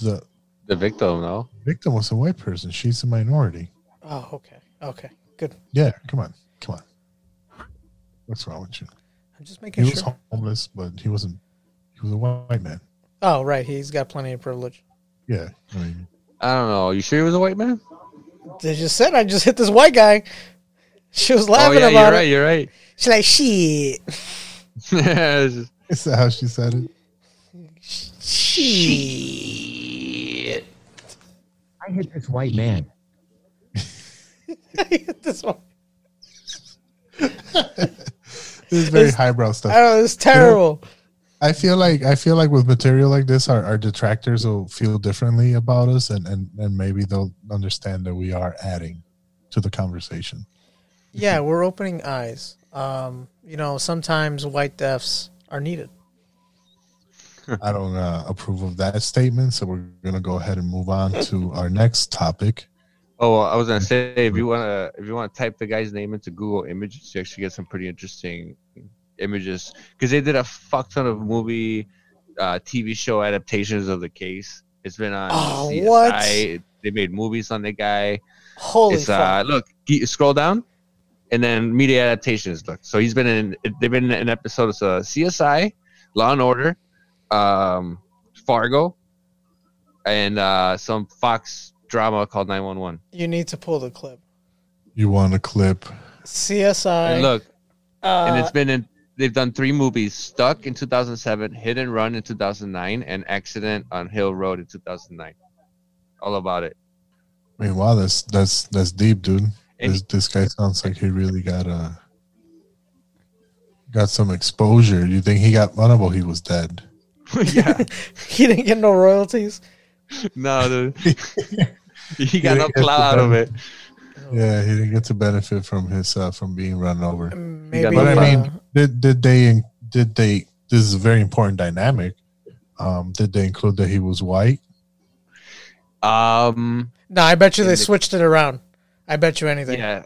The The victim, no. victim was a white person. She's a minority. Oh, okay. Okay. Good. Yeah, come on, come on. What's wrong with you? I'm just making He was homeless, but he wasn't. He was a white man. Oh, right. He's got plenty of privilege. Yeah, I mean, I don't know. You sure he was a white man? They just said I just hit this white guy. She was oh, laughing oh yeah, about you're it. right. You're right. She's like, shit. Yeah, it's is that how she said it? Shit. I hit this white man. I hit this one. This is very It's- highbrow stuff. I don't know, it's terrible. I feel like I feel like with material like this, our, our detractors will feel differently about us, and, and and maybe they'll understand that we are adding to the conversation. Yeah, we're opening eyes. Um, you know, sometimes white deaths are needed. I don't uh, approve of that statement, so we're gonna go ahead and move on to our next topic. Oh, well, I was gonna say if you wanna if you wanna type the guy's name into Google Images, you actually get some pretty interesting images because they did a fuck ton of movie, uh, TV show adaptations of the case. It's been on Oh, CSI. what? They made movies on the guy. Holy it's, fuck. uh, look, scroll down, and then media adaptations. Look, so he's been in. They've been in an episode of uh, CSI, Law and Order, um, Fargo, and uh, some Fox drama called Nine One One. You need to pull the clip. You want a clip? CSI. And look, uh, and it's been in. They've done three movies: Stuck in 2007, Hit and Run in 2009, and Accident on Hill Road in 2009. All about it. I mean, wow, that's that's that's deep, dude. And This, this guy sounds like he really got uh got some exposure. You think he got vulnerable? He was dead. yeah. he didn't get no royalties. No, dude. he got no didn't clout out of it. Yeah, he didn't get to benefit from his uh, from being run over. Maybe, but I uh, mean, did did they did they? This is a very important dynamic. Um, did they include that he was white? Um. No, I bet you in they the- switched it around. I bet you anything. Yeah.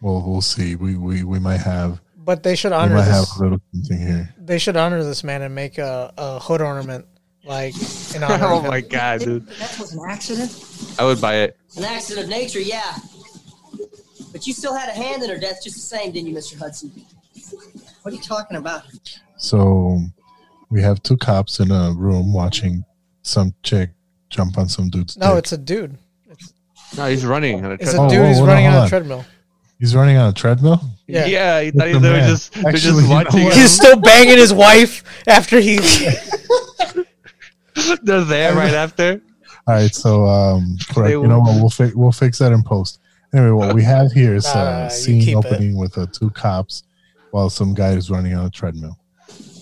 Well, we'll see. We we, we might have But they should we honor might have this. a little something here. They should honor this man and make a, a hood ornament like in oh of him. my god, dude. That was an accident? I would buy it. An accident of nature, yeah. But you still had a hand in her death just the same, didn't you, Mr. Hudson? What are you talking about? So we have two cops in a room watching some chick jump on some dude's No, dick. it's a dude. No, he's running on a It's a Oh, dude whoa, who's hold running hold on a treadmill. He's running on a treadmill. Yeah. Yeah, he thought Good they were man. just they're Actually, just watching. what? him. He's still banging his wife after he. They're there right after. All right, so um, correct. You know what? We'll fix we'll fix that in post. Anyway, what we have here is a you scene keep it. opening with uh, two cops while some guy is running on a treadmill.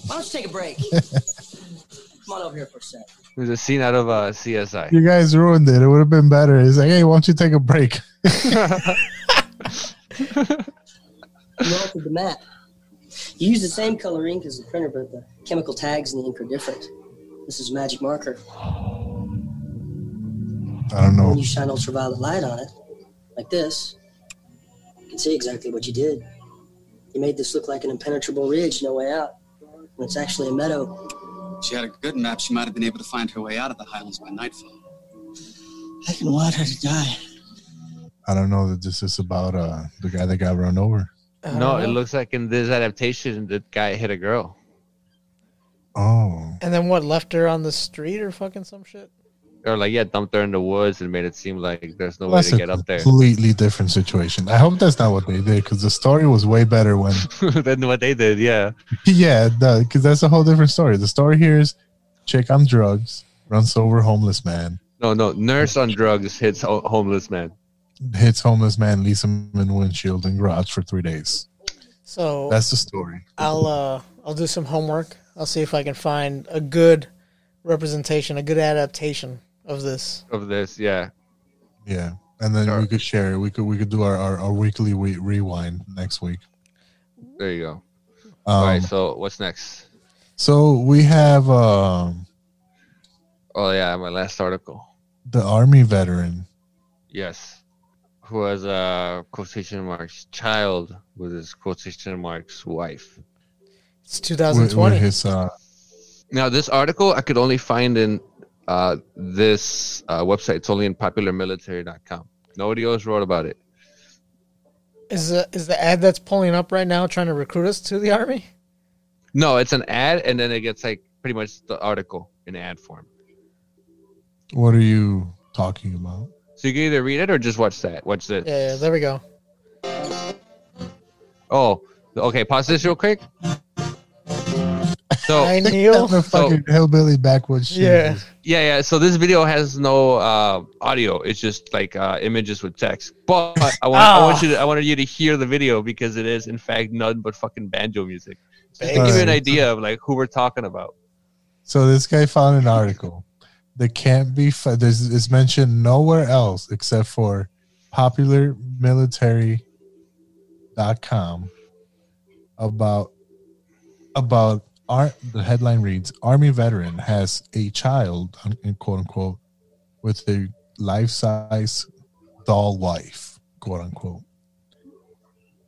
Why don't you take a break? Come on over here for a sec. There's a scene out of uh, CSI. You guys ruined it. It would have been better. He's like, hey, why don't you take a break? You altered the map. You used the same color ink as the printer, but the chemical tags in the ink are different. This is magic marker. I don't know. When you shine ultraviolet light on it, like this, you can see exactly what you did. You made this look like an impenetrable ridge, no way out. When it's actually a meadow. She had a good map. She might have been able to find her way out of the highlands by nightfall. I can want her to die. I don't know that this is about uh the guy that got run over. No, it looks like in this adaptation, the guy hit a girl. Oh. And then what? Left her on the street or fucking some shit? Or like, yeah, dumped her in the woods and made it seem like there's no That's way a to get up there. completely different situation. I hope that's not what they did because the story was way better when. than what they did, yeah. yeah, because that's a whole different story. The story here is chick on drugs runs over homeless man, No, no, nurse on drugs hits ho- homeless man. hits homeless man, leaves him in windshield and garage for three days. So That's the story. I'll uh I'll do some homework. I'll see if I can find a good representation, a good adaptation of this. Of this, yeah. Yeah, and then we could share. it. We could we could do our our, our weekly we, rewind next week. There you go. All right, Um, so what's next? So we have um, Oh yeah, my last article. the army veteran. Yes. Who has a quotation marks child with his quotation marks wife. It's with- 2020. with his, uh, Now this article I could only find in uh, this uh, website. It's only in popularmilitary.com. Nobody else wrote about it. Is the is the ad that's pulling up right now trying to recruit us to the army? No, it's an ad and then it gets like pretty much the article in ad form. what are you talking about? So you can either read it or just watch that. Watch this. Yeah, yeah, there we go. Oh, okay. Pause this real quick. So I Neil. the fucking hillbilly backwoods. shit. Yeah. Yeah, yeah. So this video has no uh, audio. It's just like uh, images with text. But I want, I want Ah. you to, I wanted you to hear the video because it is in fact none but fucking banjo music. Just to give you an idea of like who we're talking about. So this guy found an article that can't be. Fi- there's it's mentioned nowhere else except for popularmilitary.com about about our the headline reads army veteran has a child in quote unquote with a life size doll wife quote unquote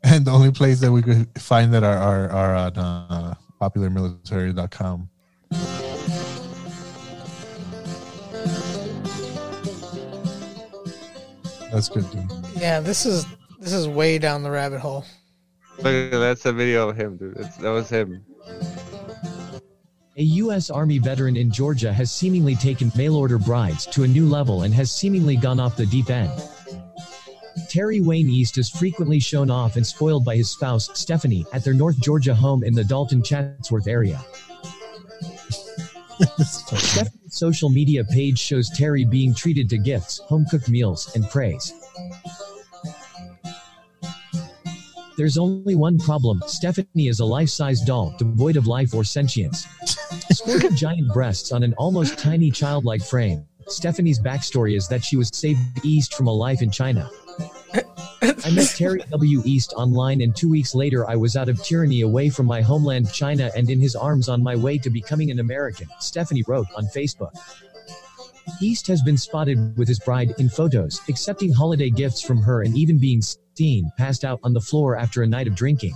and the only place that we could find that are are, are on uh, popularmilitary.com That's good, dude. Yeah, this is this is way down the rabbit hole. Look, that's a video of him, dude. It's, that was him. A U.S. Army veteran in Georgia has seemingly taken mail order brides to a new level and has seemingly gone off the deep end. Terry Wayne East is frequently shown off and spoiled by his spouse, Stephanie, at their North Georgia home in the Dalton Chatsworth area. Stephanie's social media page shows Terry being treated to gifts, home cooked meals, and praise. There's only one problem Stephanie is a life size doll, devoid of life or sentience. Sporting giant breasts on an almost tiny childlike frame, Stephanie's backstory is that she was saved east from a life in China. I met Terry W. East online, and two weeks later, I was out of tyranny away from my homeland, China, and in his arms on my way to becoming an American, Stephanie wrote on Facebook. East has been spotted with his bride in photos, accepting holiday gifts from her and even being seen passed out on the floor after a night of drinking.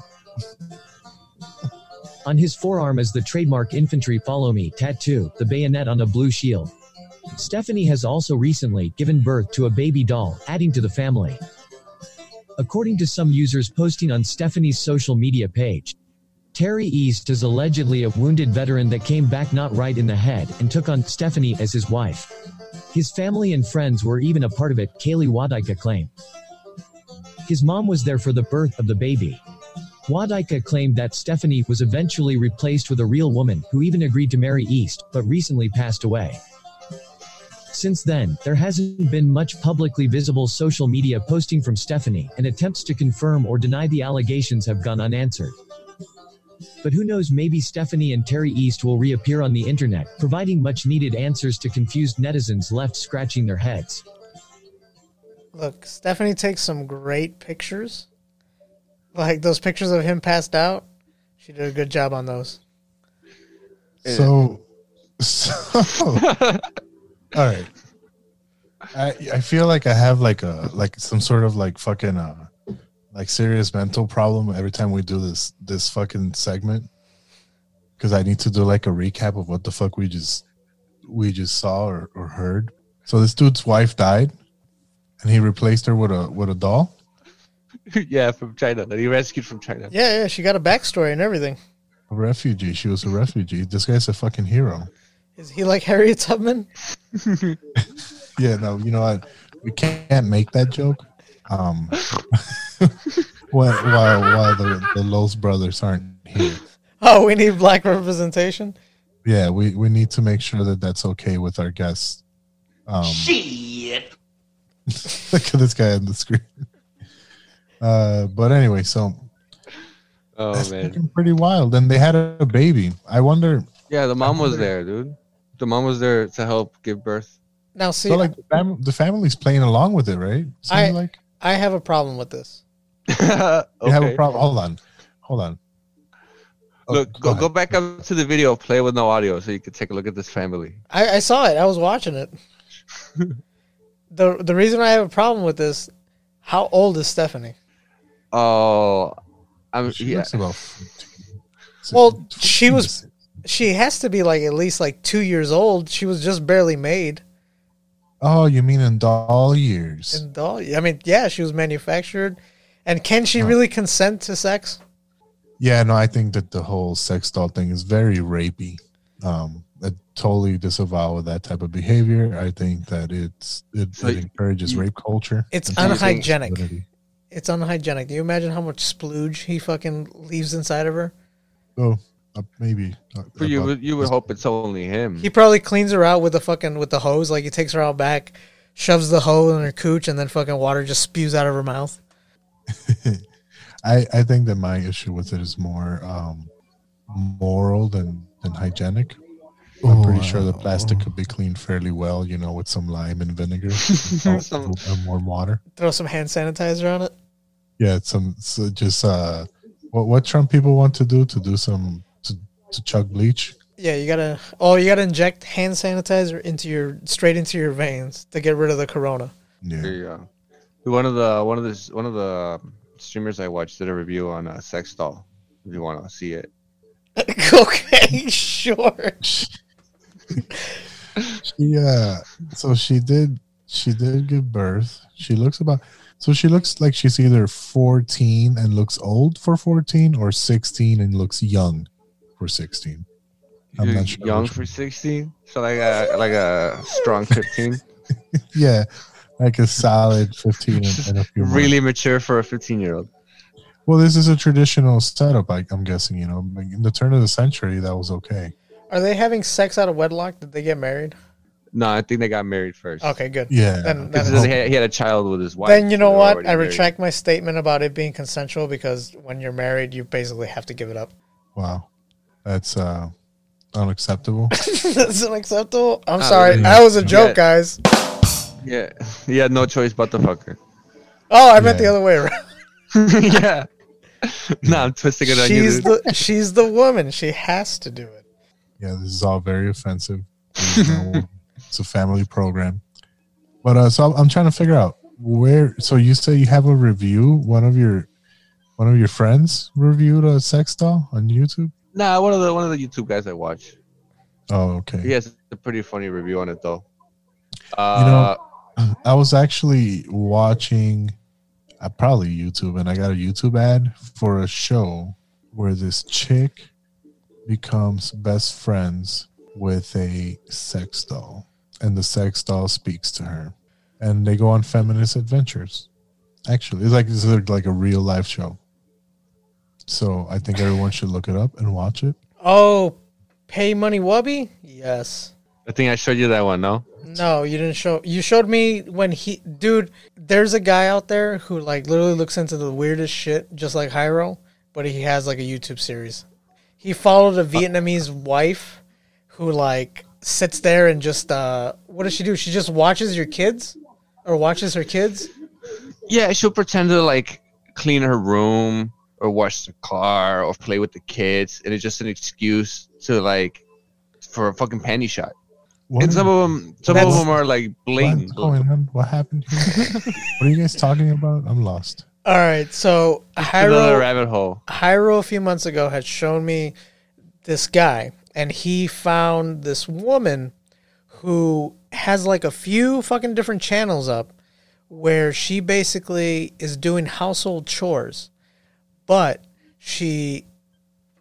On his forearm is the trademark infantry follow me tattoo, the bayonet on a blue shield. Stephanie has also recently given birth to a baby doll, adding to the family. According to some users posting on Stephanie's social media page, Terry East is allegedly a wounded veteran that came back not right in the head and took on Stephanie as his wife. His family and friends were even a part of it, Kaylee Wadika claimed. His mom was there for the birth of the baby. Wadika claimed that Stephanie was eventually replaced with a real woman who even agreed to marry East, but recently passed away. Since then, there hasn't been much publicly visible social media posting from Stephanie, and attempts to confirm or deny the allegations have gone unanswered. But who knows, maybe Stephanie and Terry East will reappear on the internet, providing much needed answers to confused netizens left scratching their heads. Look, Stephanie takes some great pictures. Like those pictures of him passed out. She did a good job on those. So, so all right. I I feel like I have like a like some sort of like fucking uh like serious mental problem every time we do this this fucking segment because I need to do like a recap of what the fuck we just we just saw or, or heard. So this dude's wife died, and he replaced her with a with a doll. yeah, from China that he rescued from China. Yeah, yeah, she got a backstory and everything. A refugee. She was a refugee. This guy's a fucking hero. Is he like Harriet Tubman? Yeah, no, you know what? We can't make that joke. Um, while while, while the the Lowe's brothers aren't here. Oh, we need black representation. Yeah, we we need to make sure that that's okay with our guests. Um, Shit. look at this guy on the screen. Uh, but anyway, so Oh that's man. pretty wild. And they had a, a baby. I wonder. Yeah, the mom was there, dude. The mom was there to help give birth. Now, see, so like the, fam- the family's playing along with it, right? I like I have a problem with this. you have a problem. Hold on, hold on. Oh, Look, go, go back up to the video, play with no audio, so you can take a look at this family. I, I saw it. I was watching it. the The reason I have a problem with this, how old is Stephanie? Oh, I'm She yeah. looks about. Well, she was. She has to be like at least like two years old. She was just barely made. Oh, you mean in doll years? And all, I mean, yeah, she was manufactured. And can she really consent to sex? Yeah, no, I think that the whole sex doll thing is very rapey. Um, I totally disavow that type of behavior. I think that it's it, So it encourages you- rape culture. It's unhygienic. Masculinity. It's unhygienic. Do you imagine how much splooge he fucking leaves inside of her? Oh, uh, maybe. uh, For you, about- would- you would hope it's only him. He probably cleans her out with the fucking with the hose. Like he takes her out back, shoves the hose in her cooch, and then fucking water just spews out of her mouth. I I think that my issue with it is more um, moral than than hygienic. I'm pretty sure the plastic could be cleaned fairly well, you know, with some lime and vinegar Some- and warm water. Throw some hand sanitizer on it. Yeah, it's some so just uh, what what Trump people want to do to do some to, to chug bleach. Yeah, you gotta. Oh, you gotta inject hand sanitizer into your straight into your veins to get rid of the corona. There you go. One of the one of the one of the streamers I watched did a review on a sex doll. If you want to see it, okay, sure. yeah. uh, so she did she did give birth. She looks about so she looks like she's either 14 and looks old for 14 or 16 and looks young for 16. I'm You're not sure. young for sixteen, so like a like a strong fifteen. yeah, like a solid 15 and, and a few more. really mature for a fifteen year old. Well, this is a traditional setup. I, I'm guessing. You know, in the turn of the century, that was okay. Are they having sex out of wedlock? Did they get married? No, I think they got married first. Okay, good. Yeah. Then, Because then, he had, he had a child with his wife. then you know They what? already I married. retract my statement about it being consensual because when you're married, you basically have to give it up. Wow, that's uh unacceptable. That's unacceptable. I'm Ah, sorry. really? That was a Yeah. joke, guys. Yeah, he had no choice but to fuck her. Oh, I meant the Yeah. other way around. yeah. no, I'm twisting it on you. She's dude. the she's the woman. She has to do it. yeah, this is all very offensive. You know, it's a family program. But uh, so I'm, I'm trying to figure out where. So you say you have a review. One of your one of your friends reviewed a sex doll on YouTube. Nah, one of the one of the YouTube guys I watch. Oh, okay. He has a pretty funny review on it though. You Uh, know, I was actually watching, uh, probably YouTube, and I got a YouTube ad for a show where this chick becomes best friends with a sex doll, and the sex doll speaks to her, and they go on feminist adventures. Actually, it's like it's like like a real life show. So I think everyone should look it up and watch it. Oh, PayMoneyWubby? Yes. I think I showed you that one. No. No, you didn't show. You showed me when he, dude. There's a guy out there who like literally looks into the weirdest shit, just like Hyro, but he has like a YouTube series. He followed a Vietnamese wife who like sits there and just uh, what does she do? She just watches your kids, or watches her kids. Yeah, she'll pretend to like clean her room or wash the car or play with the kids, and it's just an excuse to like for a fucking panty shot. What and some of them, some of them are like blatant. What's going on? What happened here? what are you guys talking about? I'm lost. All right, so Another Hyro, rabbit hole. Hyro a few months ago had shown me this guy, and he found this woman who has like a few fucking different channels up where she basically is doing household chores, but she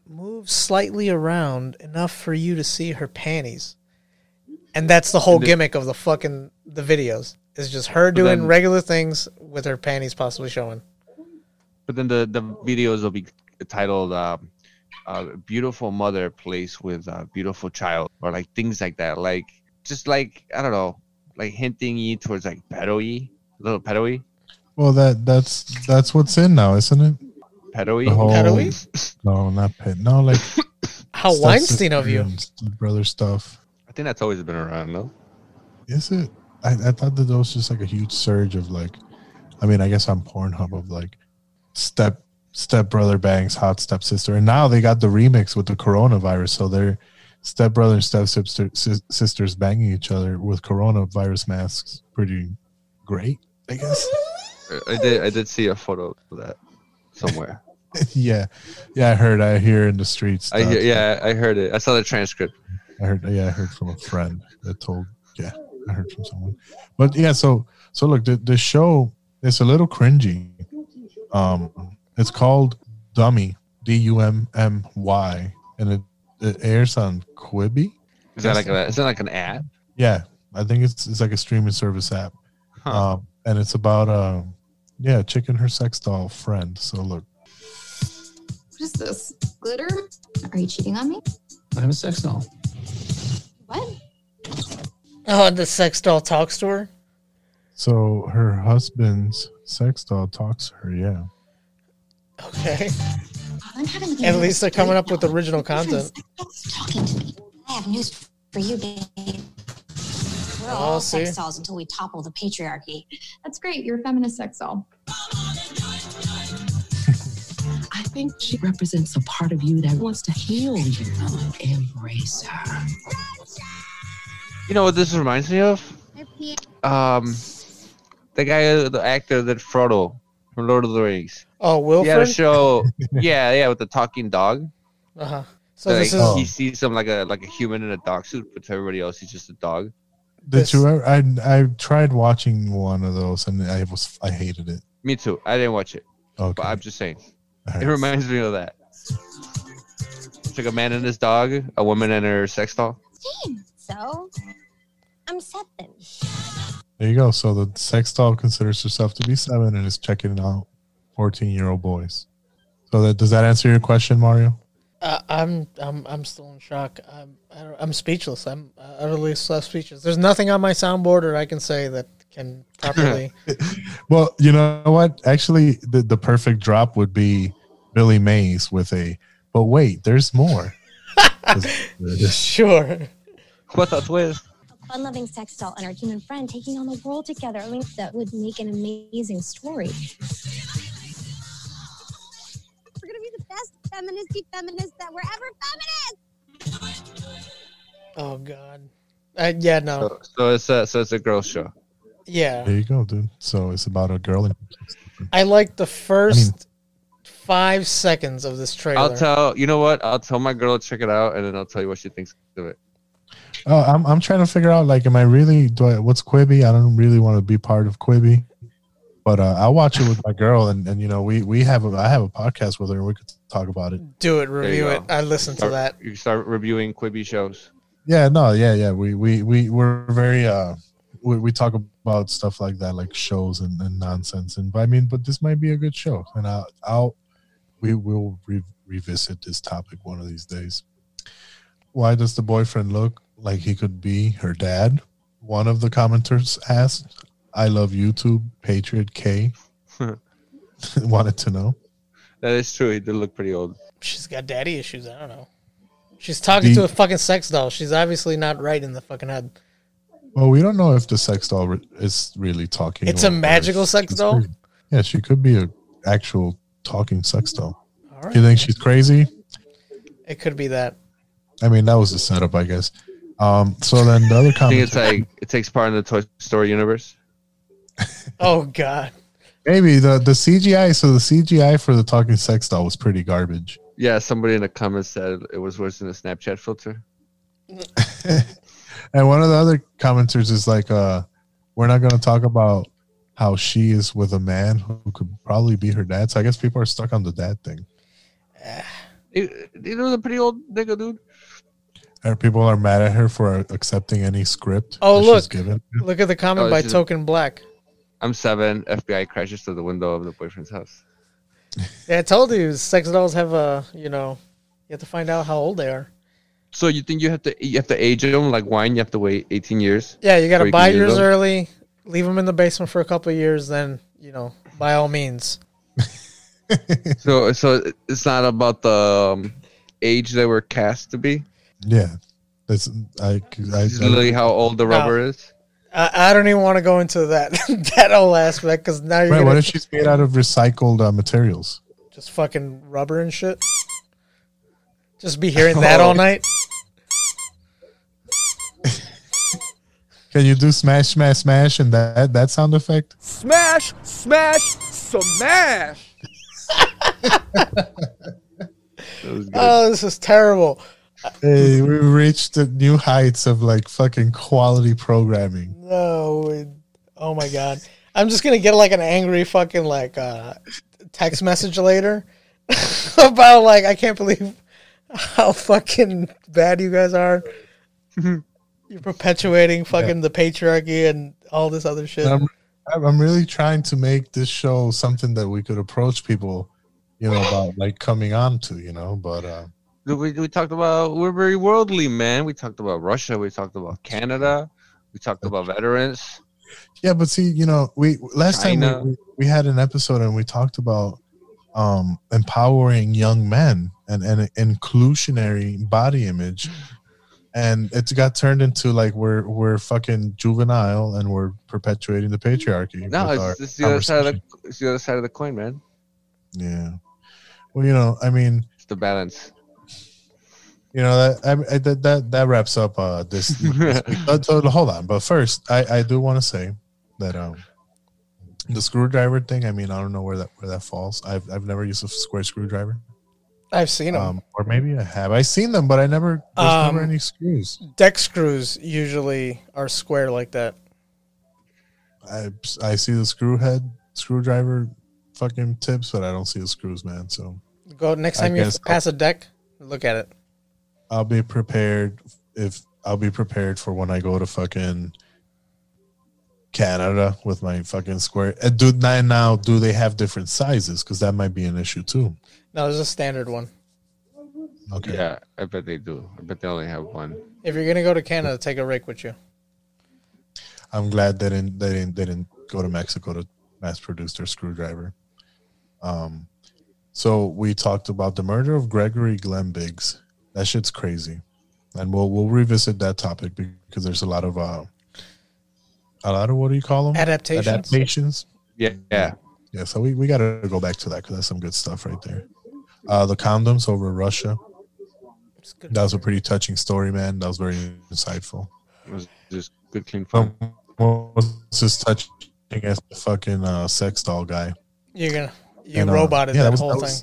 moves slightly around enough for you to see her panties. And that's the whole gimmick of the fucking the videos. Is just her doing then- regular things with her panties possibly showing. But then the the videos will be titled uh, uh, "Beautiful Mother Plays with a Beautiful Child" or like things like that. Like just like I don't know, like hinting you towards like pedo-y, little pedo-y, Well, that that's that's what's in now, isn't it? pedo-y. Whole- Pedo-y? No, not pet. No, like How step Weinstein of you. brother stuff. I think that's always been around, no? Is it? I, I thought that there was just like a huge surge of like, I mean, I guess on Pornhub of like step step brother bangs hot step sister, and now they got the remix with the coronavirus, so they're step brother and step sister sisters banging each other with coronavirus masks. Pretty great, I guess. I did I did see a photo of that somewhere. yeah, yeah. I heard. I hear in the streets. I hear, yeah, I heard it. I saw the transcript. I heard. Yeah, I heard from a friend that told. Yeah, I heard from someone. But yeah, so so look, the the show is a little cringy. Um, it's called Dummy, D U M M Y, and it it airs on Quibi. Is that like a, is that like an ad? Yeah, I think it's it's like a streaming service app. Huh. Um, and it's about uh, yeah, a chick and her sex doll friend. So look, What is this? Glitter? Are you cheating on me? I have a sex doll. What? Oh, the sex doll talks to her. so her husband's sex doll talks to her. Yeah. Okay. I'm having At least they're coming up with original content. talking to me. I have news for you, babe. We're Oh, all see? sex dolls until we topple the patriarchy. That's great. You're a feminist sex doll. I think she represents a part of you that wants to heal you. Embrace her. You know what this reminds me of? Um, the guy, the actor that Frodo from Lord of the Rings. Oh, He had a show, yeah, yeah, with the talking dog. Uh huh. So like, this is he sees him like a like a human in a dog suit, but to everybody else, he's just a dog. Did you ever? I I tried watching one of those and I was I hated it. Me too. I didn't watch it, Okay. but I'm just saying. Alright. It reminds me of that. It's like a man and his dog, a woman and her sex doll. So, I'm seven. There you go. So the sex doll considers herself to be seven and is checking it out fourteen year old boys. So that does that answer your question, Mario? Uh, I'm I'm I'm still in shock. I'm I don't- I'm speechless. I'm utterly speechless. There's nothing on my soundboard or I can say that can properly. Well, you know what? Actually, the the perfect drop would be Billy Mays with a. But wait, there's more. sure. What a twist! A Fun loving sex doll and our human friend taking on the world together. I mean, that would make an amazing story. Feministy feminists that were ever feminists! Oh God. Uh, yeah. No. So, so it's a so it's a girl show. Yeah. There you go, dude. So it's about a girl. And, I like the first five seconds of this trailer. I'll tell you know what? I'll tell my girl to check it out, and then I'll tell you what she thinks of it. oh, I'm I'm trying to figure out like, am I really? Do I, what's Quibi? I don't really want to be part of Quibi, but uh, I'll watch it with my girl, and and you know we we have a I have a podcast with her, and we could talk about it. Do it. There you Review go. it. I listened to that. You start reviewing Quibi shows. Yeah, no, yeah, yeah. We we we we're very uh we, we talk about stuff like that, like shows and, and nonsense. And but I mean, but this might be a good show, and I'll I'll we will re- revisit this topic one of these days. Why does the boyfriend look like he could be her dad? One of the commenters asked. I love YouTube. Patriot K wanted to know. That is true. He did look pretty old. She's got daddy issues. I don't know. She's talking The- to a fucking sex doll. She's obviously not right in the fucking head. Well, we don't know if the sex doll re- is really talking. It's a or- or magical sex doll? crazy. Yeah, she could be a actual talking sex doll. All You think she's crazy? It could be that. I mean, that was the setup, I guess. Um. So then the other I think comment. it's like it takes part in the Toy Story universe. Oh God. Maybe the the CGI. So the CGI for the talking sex doll was pretty garbage. Yeah, somebody in the comments said it was worse than the Snapchat filter. And one of the other commenters is like, uh, we're not going to talk about how she is with a man who could probably be her dad. So I guess people are stuck on the dad thing. It, it was a pretty old nigga, dude. And people are mad at her for accepting any script. Oh that she's look, given. look at the comment Oh, by this Token Black. I'm seven. FBI crashes through the window of the boyfriend's house. Yeah, I told you, sex dolls have a you know, you have to find out how old they are. So you think you have to you have to age them like wine? You have to wait 18 years. Yeah, you got to buy can yours them? early, leave them in the basement for a couple of years, then you know, by all means. So so it's not about the um, age they were cast to be. Yeah, that's I. I, It's literally how old the No. rubber is. I, I don't even want to go into that that whole aspect because now you're Right, gonna what if she's made out of recycled uh, materials? just fucking rubber and shit. Just be hearing that all night. Can you do smash, smash, smash, and that that sound effect? Smash, smash, smash. Oh, this is terrible. Hey, we reached the new heights of like fucking quality programming. No, it- oh my god. I'm just gonna get like an angry fucking like uh text message later about like I can't believe how fucking bad you guys are. You're perpetuating fucking the patriarchy and all this other shit. I'm, I'm I'm really trying to make this show something that we could approach people, you know, about like coming on to, you know. But uh, We, we talked about we're very worldly, man. We talked about Russia. We talked about Canada. We talked about veterans. yeah, but see, you know, we last time China. we, we, we had an episode and we talked about um empowering young men and and inclusionary body image. And it's got turned into like we're we're fucking juvenile and we're perpetuating the patriarchy. No, it's, it's the other side of the it's the other side of the coin, man. Yeah. Well, you know, I mean, It's the balance. You know that I, I, that that that wraps up uh this. this week. Uh, so hold on, but first, I I do want to say that um the screwdriver thing. I mean, I don't know where that where that falls. I've I've never used a square screwdriver. I've seen them. Um, or maybe I have. I seen them, but I never. There's Um, never any screws. Deck screws usually are square like that. I I see the screw head screwdriver fucking tips, but I don't see the screws, man. So Go next I time you guess pass a deck, look at it. I'll be prepared if I'll be prepared for when I go to fucking Canada with my fucking square. Uh, do now, now do they have different sizes? Because that might be an issue too. No, there's a standard one. Okay. Yeah, I bet they do. I bet they only have one. If you're gonna go to Canada, take a rake with you. I'm glad they didn't they didn't they didn't go to Mexico to mass produce their screwdriver. Um, so we talked about the murder of Gregory Glenn Biggs. That shit's crazy, and we'll we'll revisit that topic because there's a lot of uh, a lot of what do you call them Adaptations? Adaptations. Yeah, yeah. Yeah, so we, we got to go back to that because that's some good stuff right there. Uh, the condoms over Russia. That was a pretty touching story, man. That was very insightful. It was just good, clean fun. Um, was just touching as the fucking uh, sex doll guy. You're gonna you And, uh, roboted yeah, that, was- whole was-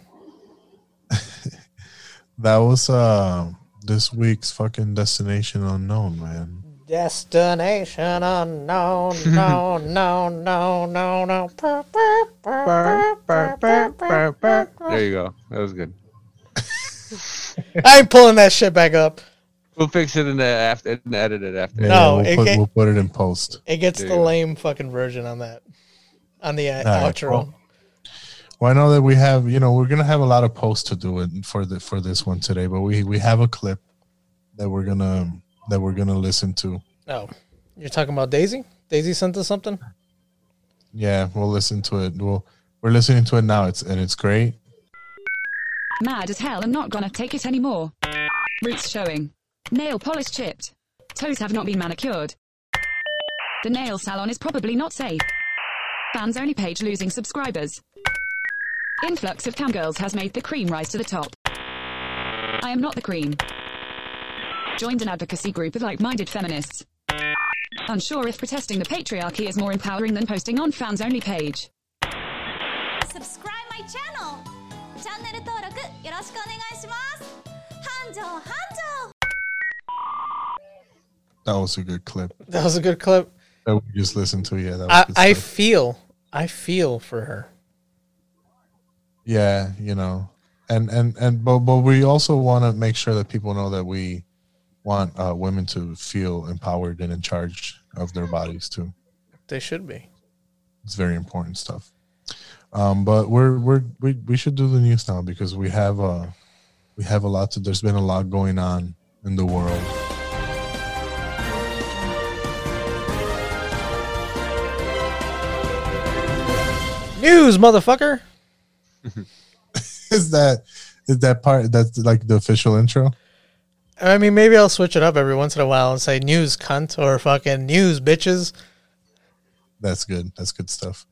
thing. That was uh, this week's fucking destination unknown, man. Destination unknown, no, no, no, no, no. There you go. That was good. I ain't pulling that shit back up. We'll fix it in the after and edit it after. No, we'll it put, get- we'll put it in post. It gets There the you go. lame fucking version on that, on the uh, All right, outro. well, Well, I know that we have, you know, we're gonna have a lot of posts to do it for the for this one today, but we we have a clip that we're gonna that we're gonna listen to. Oh, you're talking about Daisy? Daisy sent us something. Yeah, we'll listen to it. We'll we're listening to it now. It's and it's great. Mad as hell and not gonna take it anymore. Roots showing. Nail polish chipped. Toes have not been manicured. The nail salon is probably not safe. Fans only page losing subscribers. Influx of cam girls has made the cream rise to the top. I am not the cream. Joined an advocacy group of like-minded feminists. Unsure if protesting the patriarchy is more empowering than posting on fans only page. Subscribe my channel チャンネル登録よろしくお願いします繁盛繁盛 That was a good clip. That was a good clip. That we just listened to. Yeah, that was I, good I stuff. feel, I feel for her. Yeah, you know, and and and but but we also want to make sure that people know that we want uh, women to feel empowered and in charge of their bodies too. They should be. It's very important stuff. Um, but we're we're we, we should do the news now because we have uh we have a lot to. There's been a lot going on in the world. News, motherfucker. is that is that part that's like the official intro? I mean, maybe I'll switch it up every once in a while and say news, cunt, or fucking news, bitches. That's good. That's good stuff.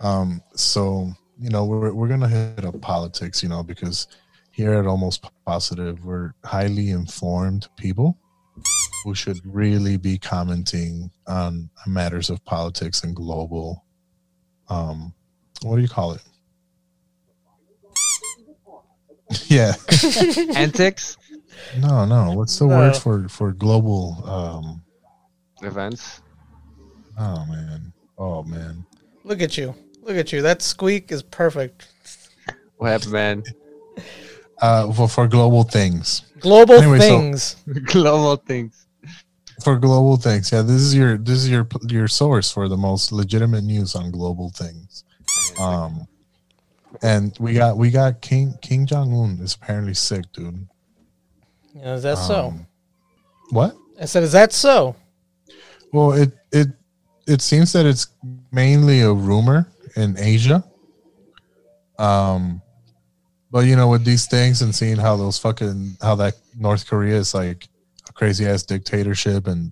Um, so you know, we're we're gonna hit up politics, you know, because here at Almost Positive, we're highly informed people who should really be commenting on matters of politics and global. Um, what do you call it? yeah, Antics? No, no. What's the No. word for for global? Um, Events? oh man. Oh man. Look at you. Look at you. That squeak is perfect. What happened, man? Uh, for for global things. Global Anyway, so- things. Global things. for global things yeah this is your this is your your source for the most legitimate news on global things um and we got we got king kim jong-un is apparently sick dude Yeah, is that so? Um, what I said, is that so? well it it it seems that it's mainly a rumor in asia um but you know with these things and seeing how those fucking how that north korea is like a crazy ass dictatorship and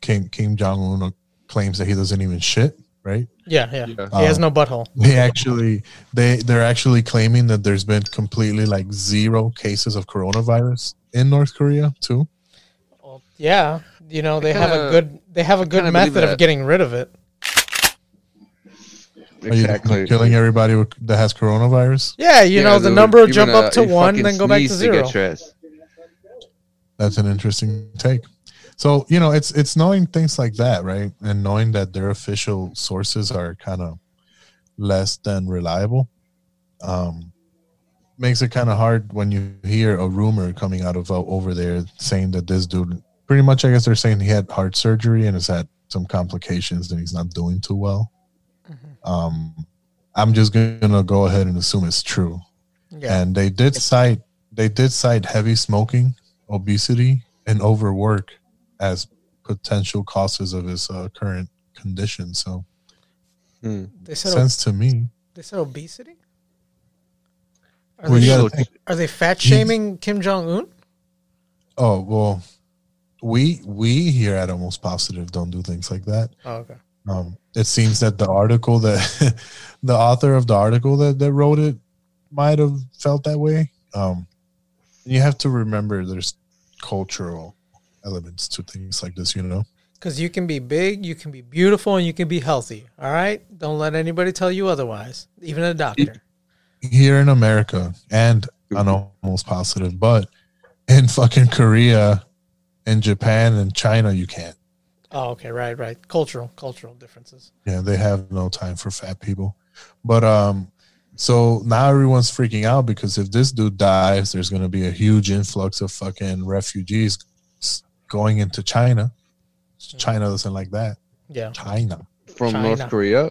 King kim jong-un claims that he doesn't even shit right Yeah, yeah. He has Um, no butthole. They actually they they're actually claiming that there's been completely like zero cases of coronavirus in North Korea too. Yeah, you know they have a good they have a good method of getting rid of it. Are you Exactly. killing everybody with, that has coronavirus? Yeah, you know the number will even jump a- up to one, then go back to zero. get stressed. That's an interesting take. So you know, it's it's knowing things like that, right, and knowing that their official sources are kind of less than reliable, um, makes it kind of hard when you hear a rumor coming out of uh, over there saying that this dude, pretty much, I guess they're saying he had heart surgery and has had some complications and he's not doing too well. Um, I'm just gonna go ahead and assume it's true. Yeah. And they did cite they did cite heavy smoking, obesity, and overwork as potential causes of his uh, current condition. So They said sense to me. They said obesity. Are, Well, they, you think- are they fat shaming Kim Jong Un? Oh well, we we here at Almost Positive don't do things like that. Oh, okay. Um, it seems that the article that the author of the article that, that wrote it might have felt that way. Um, you have to remember there's cultural elements to things like this, you know. Because you can be big, you can be beautiful, and you can be healthy. All right, don't let anybody tell you otherwise. Even a doctor. Here in America and on Almost Positive, but in fucking Korea, in Japan, and China, you can't. Oh, okay, right, right. Cultural, cultural differences. Yeah, they have no time for fat people. But um so now everyone's freaking out because if this dude dies, there's going to be a huge influx of fucking refugees going into China. China doesn't like that. Yeah. China. From China. North Korea?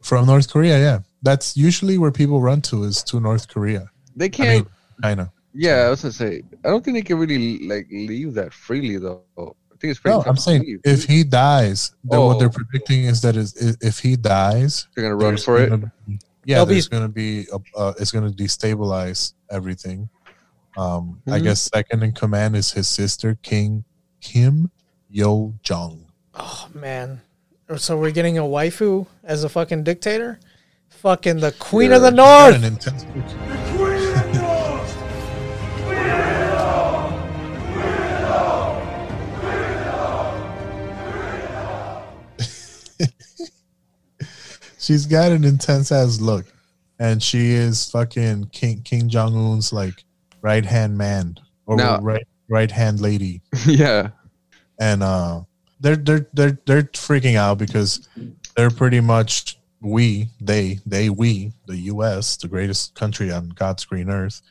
From North Korea, yeah. That's usually where people run to is to North Korea. They can't. mean, China. yeah, I was gonna say. I don't think they can really like leave that freely though. I think it's pretty. No, I'm saying leave. if he dies, then what they're Oh. predicting is that is if he dies, They're gonna run for it? gonna be- yeah, They'll be- there's going to be a, uh, it's going to destabilize everything. Um, mm-hmm. I guess second in command is his sister, King Kim Yo Jong. Oh man! So we're getting a waifu as a fucking dictator. Fucking the Queen yeah, of the North. The Queen of the North. She's got an intense ass look, and she is fucking King Kim Jong Un's like right hand man or right right hand lady. yeah. and uh they're they're they're they're freaking out because they're pretty much we they they we the US the greatest country on God's green earth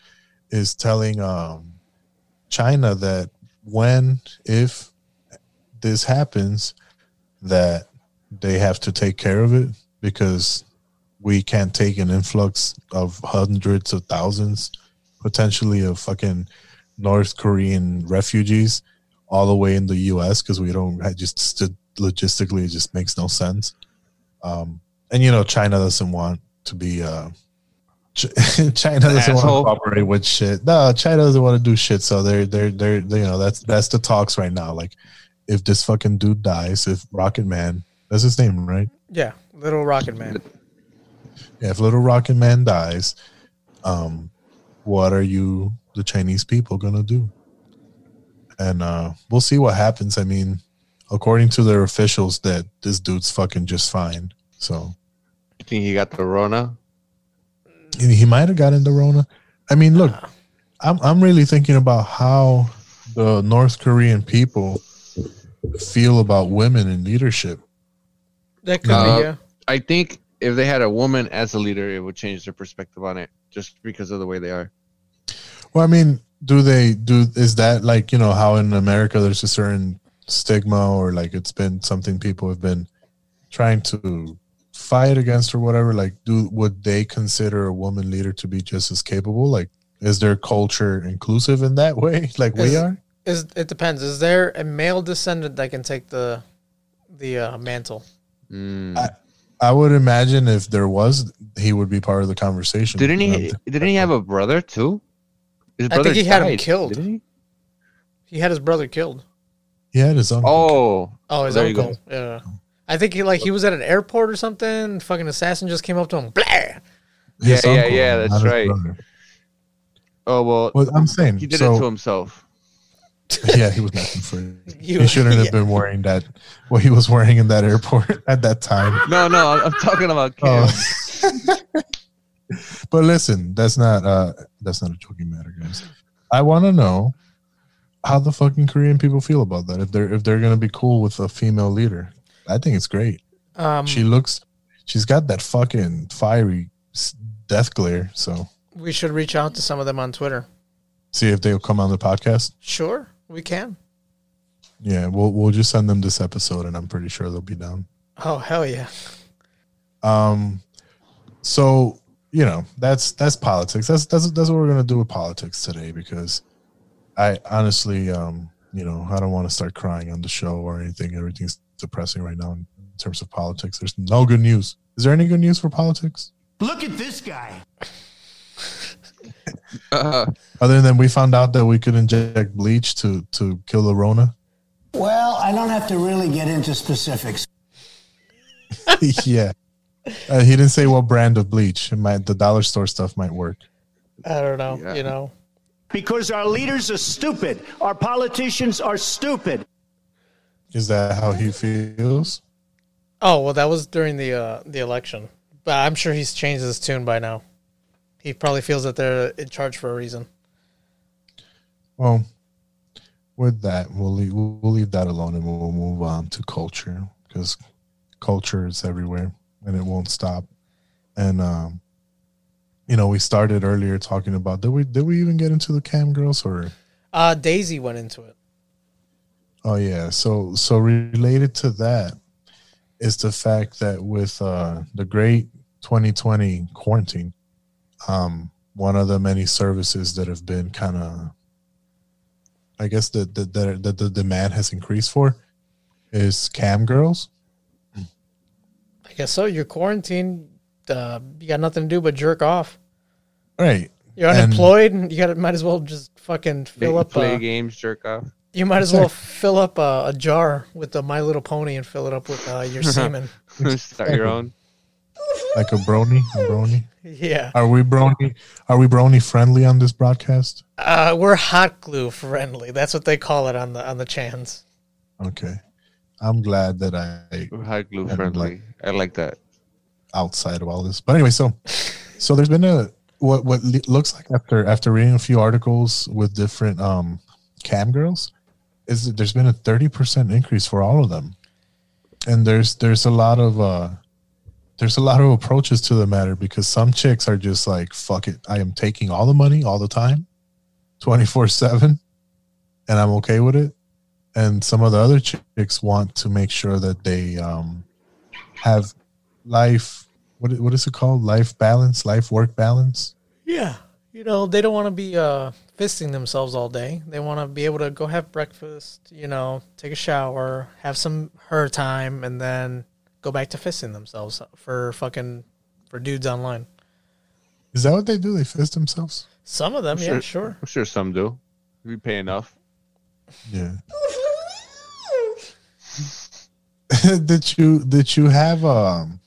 is telling um China that when if this happens that they have to take care of it because we can't take an influx of hundreds of thousands potentially of fucking North Korean refugees all the way in the U.S. because we don't I just st- logistically it just makes no sense. Um, and you know, China doesn't want to be. Uh, Ch- China doesn't want to cooperate with shit. No, China doesn't want to do shit. So they're they're they're they, you know that's that's the talks right now. Like, if this fucking dude dies, if Rocket Man, that's his name, right? Yeah, Little Rocket Man. Yeah, if Little Rocket Man dies, um, what are you, the Chinese people, gonna do? And uh, we'll see what happens. I mean, according to their officials, that this dude's fucking just fine. So You think he got the Rona? he he might have gotten the Rona. I mean, look, I'm I'm really thinking about how the North Korean people feel about women in leadership. That could Uh, be, yeah. I think if they had a woman as a leader, it would change their perspective on it, just because of the way they are. Well, I mean, do they do? Is that like you know how in America there's a certain stigma or like it's been something people have been trying to fight against or whatever? Like, do would they consider a woman leader to be just as capable? Like, is their culture inclusive in that way? Like we are? Is it depends? Is there a male descendant that can take the the uh, mantle? I, I would imagine if there was, he would be part of the conversation. Didn't he? Didn't he have a brother too? His I think he had him died, killed. didn't he? He had his brother killed. He had his uncle. Oh, Oh, his there uncle. Yeah. I think he like he was at an airport or something. Fucking assassin just came up to him. Blah. Yeah, His yeah, uncle, yeah. not That's right. brother. Oh well, Well, I'm saying he did so- it to himself. yeah, he was nothing for it. You- he shouldn't have been wearing that. What he was wearing in that airport at that time. No, no, I'm, I'm talking about Kim. Oh. but listen, that's not uh that's not a joking matter, guys. I want to know how the fucking Korean people feel about that. If they're if they're gonna be cool with a female leader, I think it's great. Um, she looks, she's got that fucking fiery death glare. So we should reach out to some of them on Twitter. see if they'll come on the podcast. Sure, we can. Yeah, we'll we'll just send them this episode, and I'm pretty sure they'll be down. Oh hell yeah! Um, so you know that's that's politics. That's that's that's what we're gonna do with politics today because I honestly, um, you know, I don't want to start crying on the show or anything. Everything's depressing right now in terms of politics. There's no good news. Is there any good news for politics? Look at this guy. Uh, Other than we found out that we could inject bleach to to kill the Rona. Well, I don't have to really get into specifics. yeah, uh, he didn't say what brand of bleach. It might the dollar store stuff might work. I don't know. You know, Because our leaders are stupid. Our politicians are stupid. Is that how he feels? Oh well, that was during the uh, the election, but I'm sure he's changed his tune by now. He probably feels that they're in charge for a reason. Well, with that, we'll leave, we'll leave that alone and we'll move on to culture because culture is everywhere and it won't stop. And um, you know, we started earlier talking about did we did we even get into the cam girls or Uh, Daisy went into it. oh yeah so so related to that is the fact that with uh the great 2020 quarantine um one of the many services that have been kind of i guess the the, the the the demand has increased for is cam girls I guess so. You're quarantined. Uh, you got nothing to do but jerk off. right You're unemployed, and you got might as well just fucking fill up. play uh, games, jerk off. You might as well fill up a, a jar with the My Little Pony and fill it up with uh, your semen. Start your own. Like a brony a brony Yeah. are we brony are we brony friendly on this broadcast Uh, we're hot glue friendly. That's what they call it on the on the chans. okay i'm glad that i Hot glue And, friendly. I like that. outside of all this. But anyway, so so there's been a what what looks like after after reading a few articles with different um cam girls is that there's been a 30% increase for all of them. And there's there's a lot of uh there's a lot of approaches to the matter because some chicks are just like fuck it, I am taking all the money all the time 24/7 and I'm okay with it. And some of the other chicks want to make sure that they um have life what what is it called? Life balance, life work balance. Yeah. You know, they don't want to be uh, fisting themselves all day. They want to be able to go have breakfast, you know, take a shower, have some her time, and then go back to fisting themselves for fucking for dudes online. Is that what they do? They fist themselves? Some of them, I'm yeah, sure. I'm sure some do. If you pay enough. Yeah. did you did you have um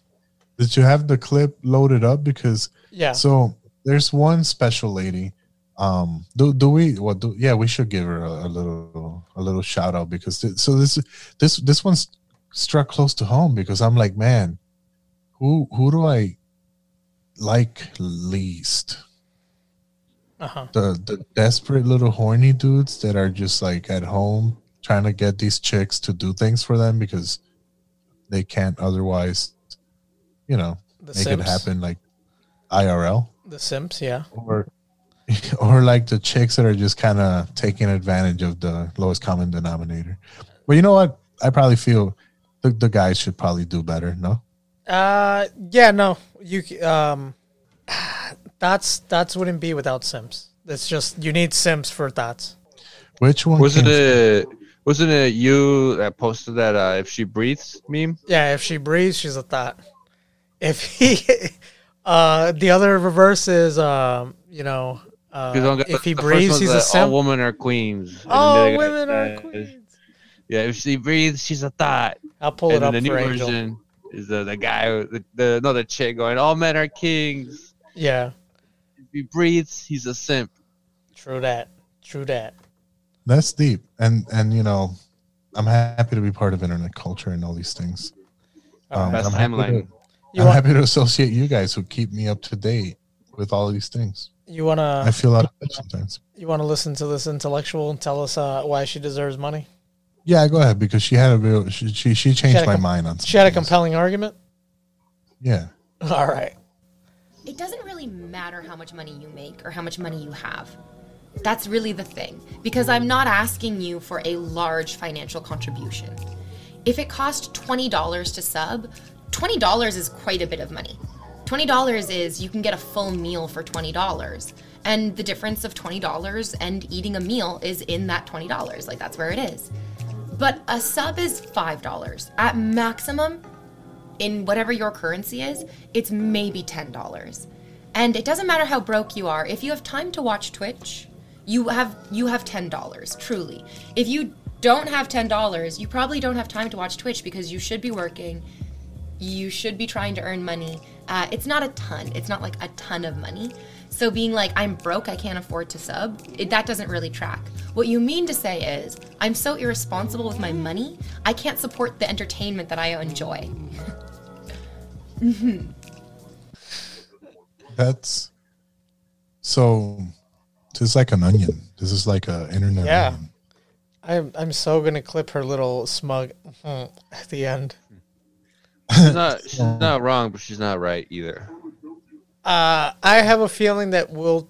did you have the clip loaded up because Yeah. so there's one special lady um do do we what do yeah we should give her a, a little a little shout out because th- so this this this one's struck close to home because I'm like man who who do I like least Uh-huh. the the desperate little horny dudes that are just like at home trying to get these chicks to do things for them because they can't otherwise, you know, The make Simps. it happen like IRL The Simps, yeah. or or like the chicks that are just kind of taking advantage of the lowest common denominator. But you know what? I probably feel the the guys should probably do better. No, Uh, yeah, no, you um, that's that's wouldn't be without simps. It's just you need simps for that. which one was it? A, wasn't it you that posted that uh, if she breathes meme? Yeah, if she breathes, she's a thought. If he, uh, the other reverse is, um, you know, uh, 'Cause on- if he breathes, he's that a simp. All women are queens. All then women are says, Yeah, if she breathes, she's a thought. I'll pull and it then up the new for Angel. version is the the guy, the, the no, the chick going, "All men are kings." Yeah, If he breathes, he's a simp. true that. True that. That's deep, and and you know, I'm happy to be part of internet culture and all these things. Um, Best I'm happy, to, I'm want- happy to associate you guys who keep me up to date with all these things. You wanna? I feel out of touch sometimes. You wanna listen to this intellectual and tell us uh, why she deserves money? Yeah, go ahead because she had a real she she, she changed had a my com- mind on. She had a compelling argument. Yeah, All right. It doesn't really matter how much money you make or how much money you have. That's really the thing. Because I'm not asking you for a large financial contribution. If it cost $20 to sub, $20 is quite a bit of money. $20 is you can get a full meal for $20. And the difference of $20 and eating a meal is in that $20. Like that's where it is. But a sub is $5. At maximum, in whatever your currency is, it's maybe $10. And it doesn't matter how broke you are, if you have time to watch Twitch, you have you have $10, truly. If you don't have $10, you probably don't have time to watch Twitch because you should be working. You should be trying to earn money. Uh, it's not a ton. It's not like a ton of money. So being like I'm broke, I can't afford to sub, it, that doesn't really track. What you mean to say is I'm so irresponsible with my money, I can't support the entertainment that I enjoy. Mhm. that's so. This is like an onion. This is like a internet. Yeah. onion. I'm I'm so gonna clip her little smug at the end. She's not she's not wrong, but she's not right either. Uh, I have a feeling that we'll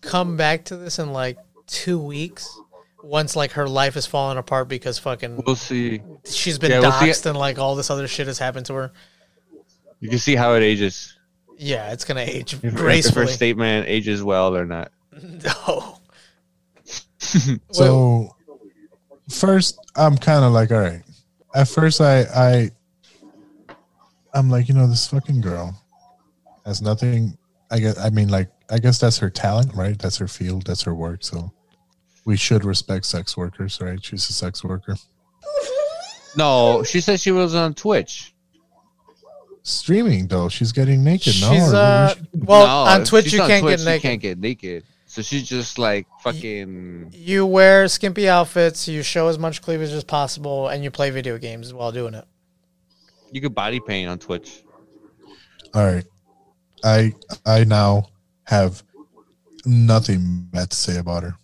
come back to this in like two weeks. Once like her life is falling apart because fucking We'll see. she's been Yeah, we'll see- doxxed and like all this other shit has happened to her. You can see how it ages. Yeah, it's gonna age If, if her gracefully. statement ages well or not. no. So first, I'm kind of like, all right. At first, I I I'm like, you know, this fucking girl has nothing. I guess. I mean, like, I guess that's her talent, right? That's her field. That's her work. So we should respect sex workers, right? She's a sex worker. No, she said she was on Twitch. Streaming though, she's getting naked. no, She's, Or uh, well, No, on Twitch she's you on can't Twitch, get naked. She can't get naked. So she's just like fucking. You wear skimpy outfits, you show as much cleavage as possible, and you play video games while doing it. You could body paint on Twitch. All right. I I now have nothing bad to say about her.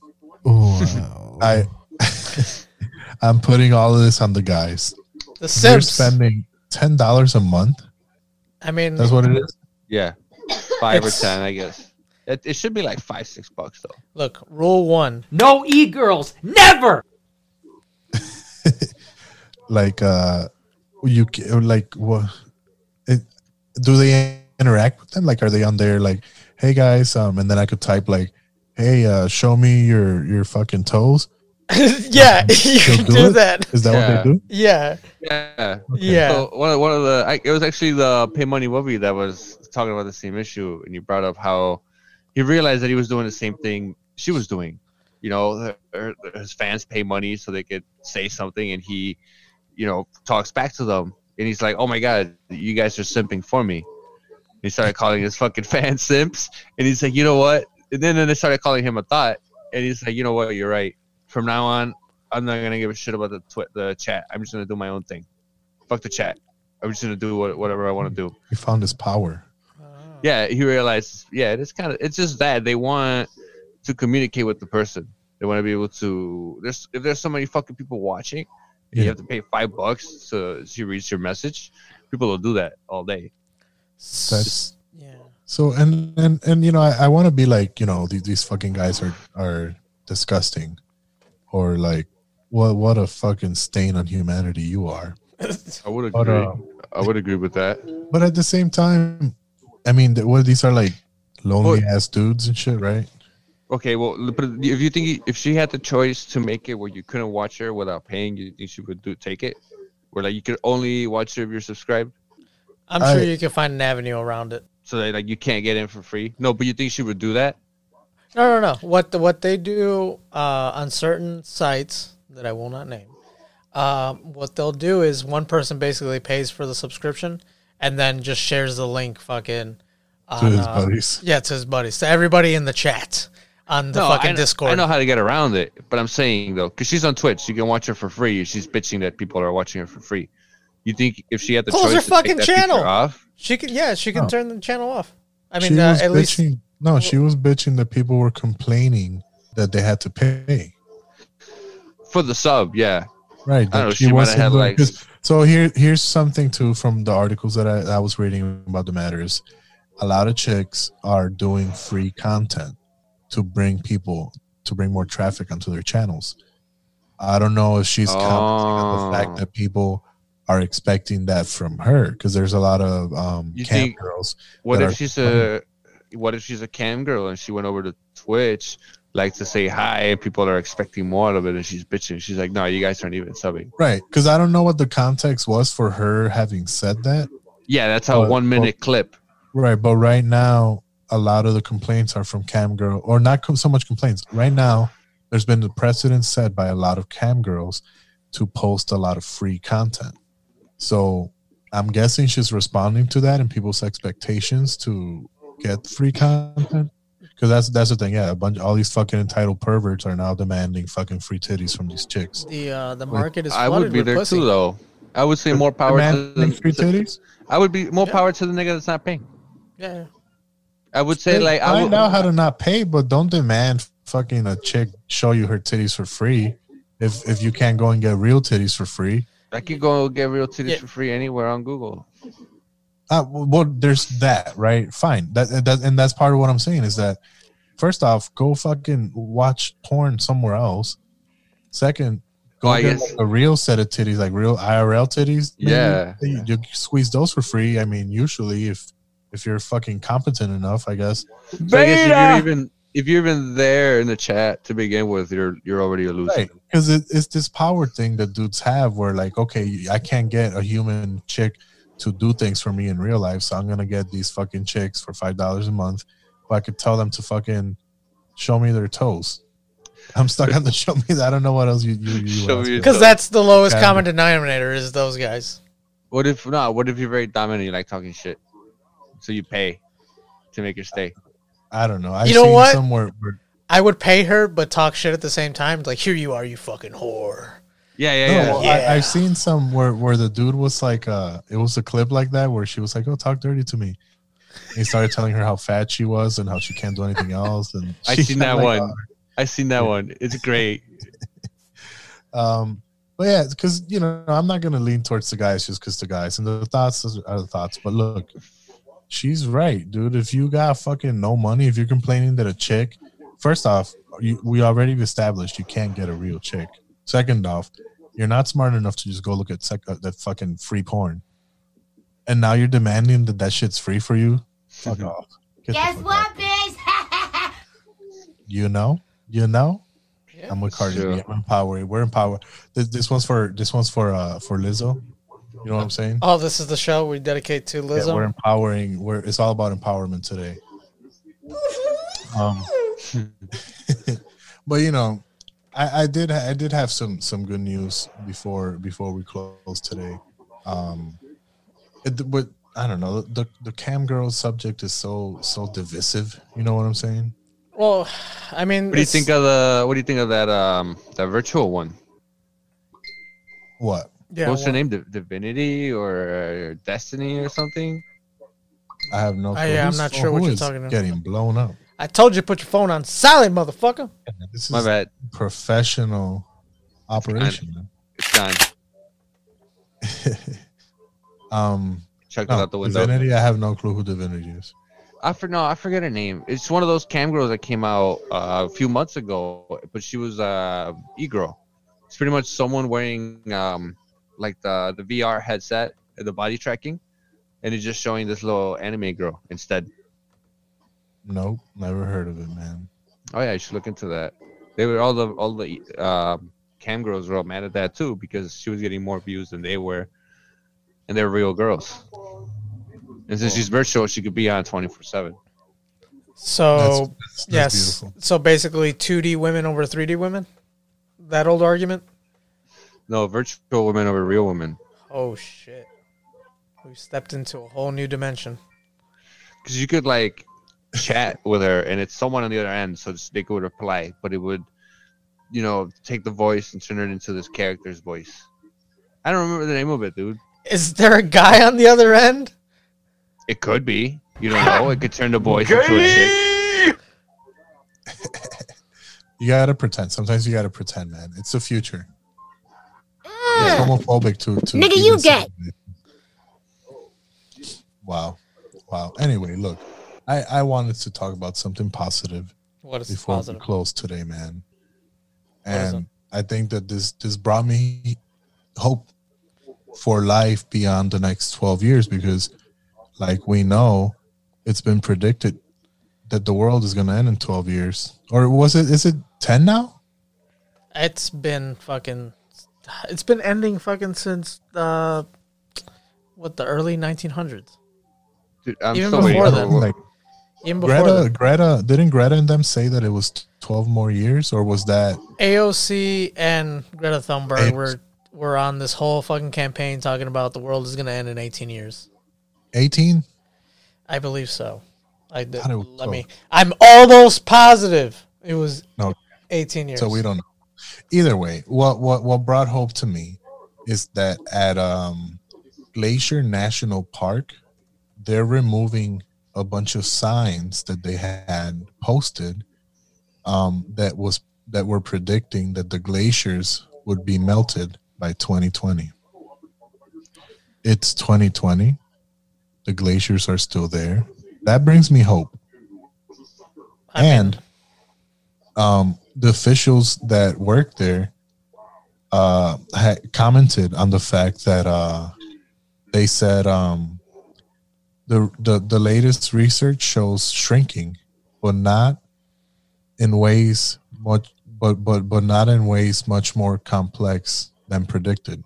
I I'm putting all of this on the guys. The They're spending ten dollars a month. I mean, That's what it is. Yeah, five or ten, I guess. It, it should be like five, six bucks though. Look, rule one. No e girls, never. Like uh, you ca- like what? It, do they interact with them? Like, are they on there? Like, hey guys, um, and then I could type like, hey, uh, show me your your fucking toes. yeah, you can do do that. Is that what they do? Yeah. Yeah, Yeah. So one of, one of the I, it was actually the PayMoneyWubby that was talking about the same issue, and you brought up how he realized that he was doing the same thing she was doing. You know, her, her- his fans pay money so they could say something, and he, you know, talks back to them, and he's like, "Oh my god, you guys are simping for me." He started calling his fucking fans simps, and he's like, "You know what?" And then, then they started calling him a thought, and he's like, "You know what? You're right. From now on, I'm not gonna give a shit about the twi- the chat. I'm just gonna do my own thing. Fuck the chat. I'm just gonna do what, whatever I want to do." He found his power. Yeah, he realized. Yeah, it's kind of it's just that they want to communicate with the person. They want to be able to. There's if there's so many fucking people watching, and you have to pay five bucks to she reads your message. People will do that all day. That's yeah. So and and and you know I, I want to be like you know these, these fucking guys are are disgusting, or like what what a fucking stain on humanity you are. I would But, agree. uh, I would agree with that. But at the same time, I mean, th- what these are like lonely ass dudes and shit, right? Okay, well, but if you think if she had the choice to make it where you couldn't watch her without paying, you think she would do take it? Where like you could only watch her if you're subscribed, I'm sure you can find an avenue around it. so that like you can't get in for free. No, but you think she would do that? No, no, no. What the, what they do uh, on certain sites that I will not name, um, what they'll do is one person basically pays for the subscription and then just shares the link, fucking, on, his uh, buddies. Yeah, to his buddies, to everybody in the chat on the no, fucking I know, Discord. I know how to get around it, but I'm saying though, because she's on Twitch, you can watch her for free. She's bitching that people are watching her for free. You think if she had the Close choice her to fucking take that feature channel. off? She can, yeah, she can No. turn the channel off. I she mean, uh, was at least bitching. No, she was bitching that people were complaining that they had to pay. for the sub, yeah. Right. I don't that know. She, might have wasn't had doing- like 'cause- so here here's something too from the articles that I, I was reading about the matters. A lot of chicks are doing free content to bring people to bring more traffic onto their channels. I don't know if she's commenting on the Oh. fact that people are expecting that from her because there's a lot of um You cam think- girls. What if she's a what if she's a cam girl and she went over to Twitch like to say hi and people are expecting more out of it and she's bitching. She's like, No, you guys aren't even subbing. right? Because I don't know what the context was for her having said that. Yeah, that's But- one minute clip. Right, but right now, a lot of the complaints are from cam girl, or not com- so much complaints. Right now, there's been the precedent set by a lot of cam girls to post a lot of free content. So I'm guessing she's responding to that and people's expectations to get free content. Because that's that's the thing, yeah. A bunch, all these fucking entitled perverts are now demanding fucking free titties from these chicks. the uh, the market is I would be there pussy. too though. I would say more power to the free titties. I would be more power to the nigga that's not paying. Yeah. I would say like I find would, out how to not pay, but don't demand fucking a chick show you her titties for free. If if you can't go and get real titties for free, I could go get real titties Yeah. for free anywhere on Google. uh, well, there's that, right? Fine. That, that and that's part of what I'm saying is that first off, go fucking watch porn somewhere else. Second, go Oh, get like a real set of titties, like real IRL titties. maybe. Yeah. you, you squeeze those for free. I mean, usually if if you're fucking competent enough, I guess. So I guess if you're even if you're even there in the chat to begin with, you're you're already a loser. Right. Because it, it's this power thing that dudes have where, like, okay, I can't get a human chick to do things for me in real life. So I'm going to get these fucking chicks for $5 a month. But I could tell them to fucking show me their toes. I'm stuck on the show me that. I don't know what else you, you, you Show ask me your for. Because that's the lowest Kinda. common denominator is those guys. What if not? What if you're very dominant? You like talking shit, so you pay to make her stay. I don't know. I've You know seen what? somewhere where I would pay her, but talk shit at the same time. Like, here you are, you fucking whore. Yeah, yeah, No, yeah. well, I, I've seen some where, where the dude was like, uh, it was a clip like that where she was like, "Oh, talk dirty to me," He started telling her how fat she was and how she can't do anything else. And I she seen that like, one. I seen that one. It's great. Um, but yeah, because you know, I'm not gonna lean towards the guys just because the guys and the thoughts are the thoughts. But look, she's right, dude. If you got fucking no money, if you're complaining that a chick, first off, you, we already established you can't get a real chick. Second off, you're not smart enough to just go look at sec- uh, that fucking free porn, and now you're demanding that that shit's free for you. Fuck off. Get Guess fuck what, out. bitch? You know, you know. I'm with Cardi Sure. B. I'm empowering. We're empowered. This, this one's for this one's for uh for Lizzo. You know what I'm saying? Oh, this is the show we dedicate to Yeah, we're empowering. We're it's all about empowerment today. Um, but you know, I, I did I did have some some good news before before we close today. Um, it, but I don't know the the cam girl subject is so so divisive. You know what I'm saying? well, I mean, What do you think of the? What do you think of that? Um, that virtual one. What? Yeah, What's her name? Div- Divinity or uh, Destiny or something? I have no. Clue. yeah, I'm not sure who what you're talking about. Getting blown up. I told you to put your phone on silent, motherfucker. This is My bad. professional operation. man. It's done. Um, Check no, out the window. Divinity. I have no clue who Divinity is. I for no, I forget her name. It's one of those cam girls that came out uh, a few months ago, but she was uh, e-girl. It's pretty much someone wearing um, like the the VR headset, and the body tracking, and it's just showing this little anime girl instead. Nope, never heard of it, man. Oh yeah, you should look into that. They were all the all the uh, cam girls were all mad at that too because she was getting more views than they were, and they're real girls. And since she's virtual, she could be on twenty four seven. So That's- that's- that's yes, beautiful. so basically 2D women over 3D women. That old argument. No, virtual woman over real woman. Oh shit, we stepped into a whole new dimension. because you could like chat with her and it's someone on the other end so they could reply but it would you know take the voice and turn it into this character's voice i don't remember the name of it dude Is there a guy on the other end? it could be you don't know it could turn the voice into a chick You gotta pretend. Sometimes you gotta pretend, man. It's the future. It's homophobic to to. Nigga, you say gay. Wow, wow. Anyway, look, I I wanted to talk about something positive What is before positive? we close today, man. And I think that this this brought me hope for life beyond the next 12 years because like we know it's been predicted that the world is going to end in 12 years or was it is it 10 now It's been fucking. It's been ending fucking since uh, what the early 1900s. Dude, i'm Even still before waiting then. like Even before greta that. greta didn't greta and them say that it was 12 more years or was that AOC and Greta Thunberg AOC. were were on this whole fucking campaign talking about the world is going to end in 18 years. 18 I believe so. I did, thought it was let me. 12. I'm almost positive it was no 18 years. so we don't know either way what what what brought hope to me is that at um glacier national park they're removing a bunch of signs that they had posted um that was that were predicting that the glaciers would be melted by 2020 it's 2020 the glaciers are still there. That brings me hope. And um, the officials that work there uh, had commented on the fact that uh, they said um, the, the the latest research shows shrinking, but not in ways much, but but but not in ways much more complex than predicted.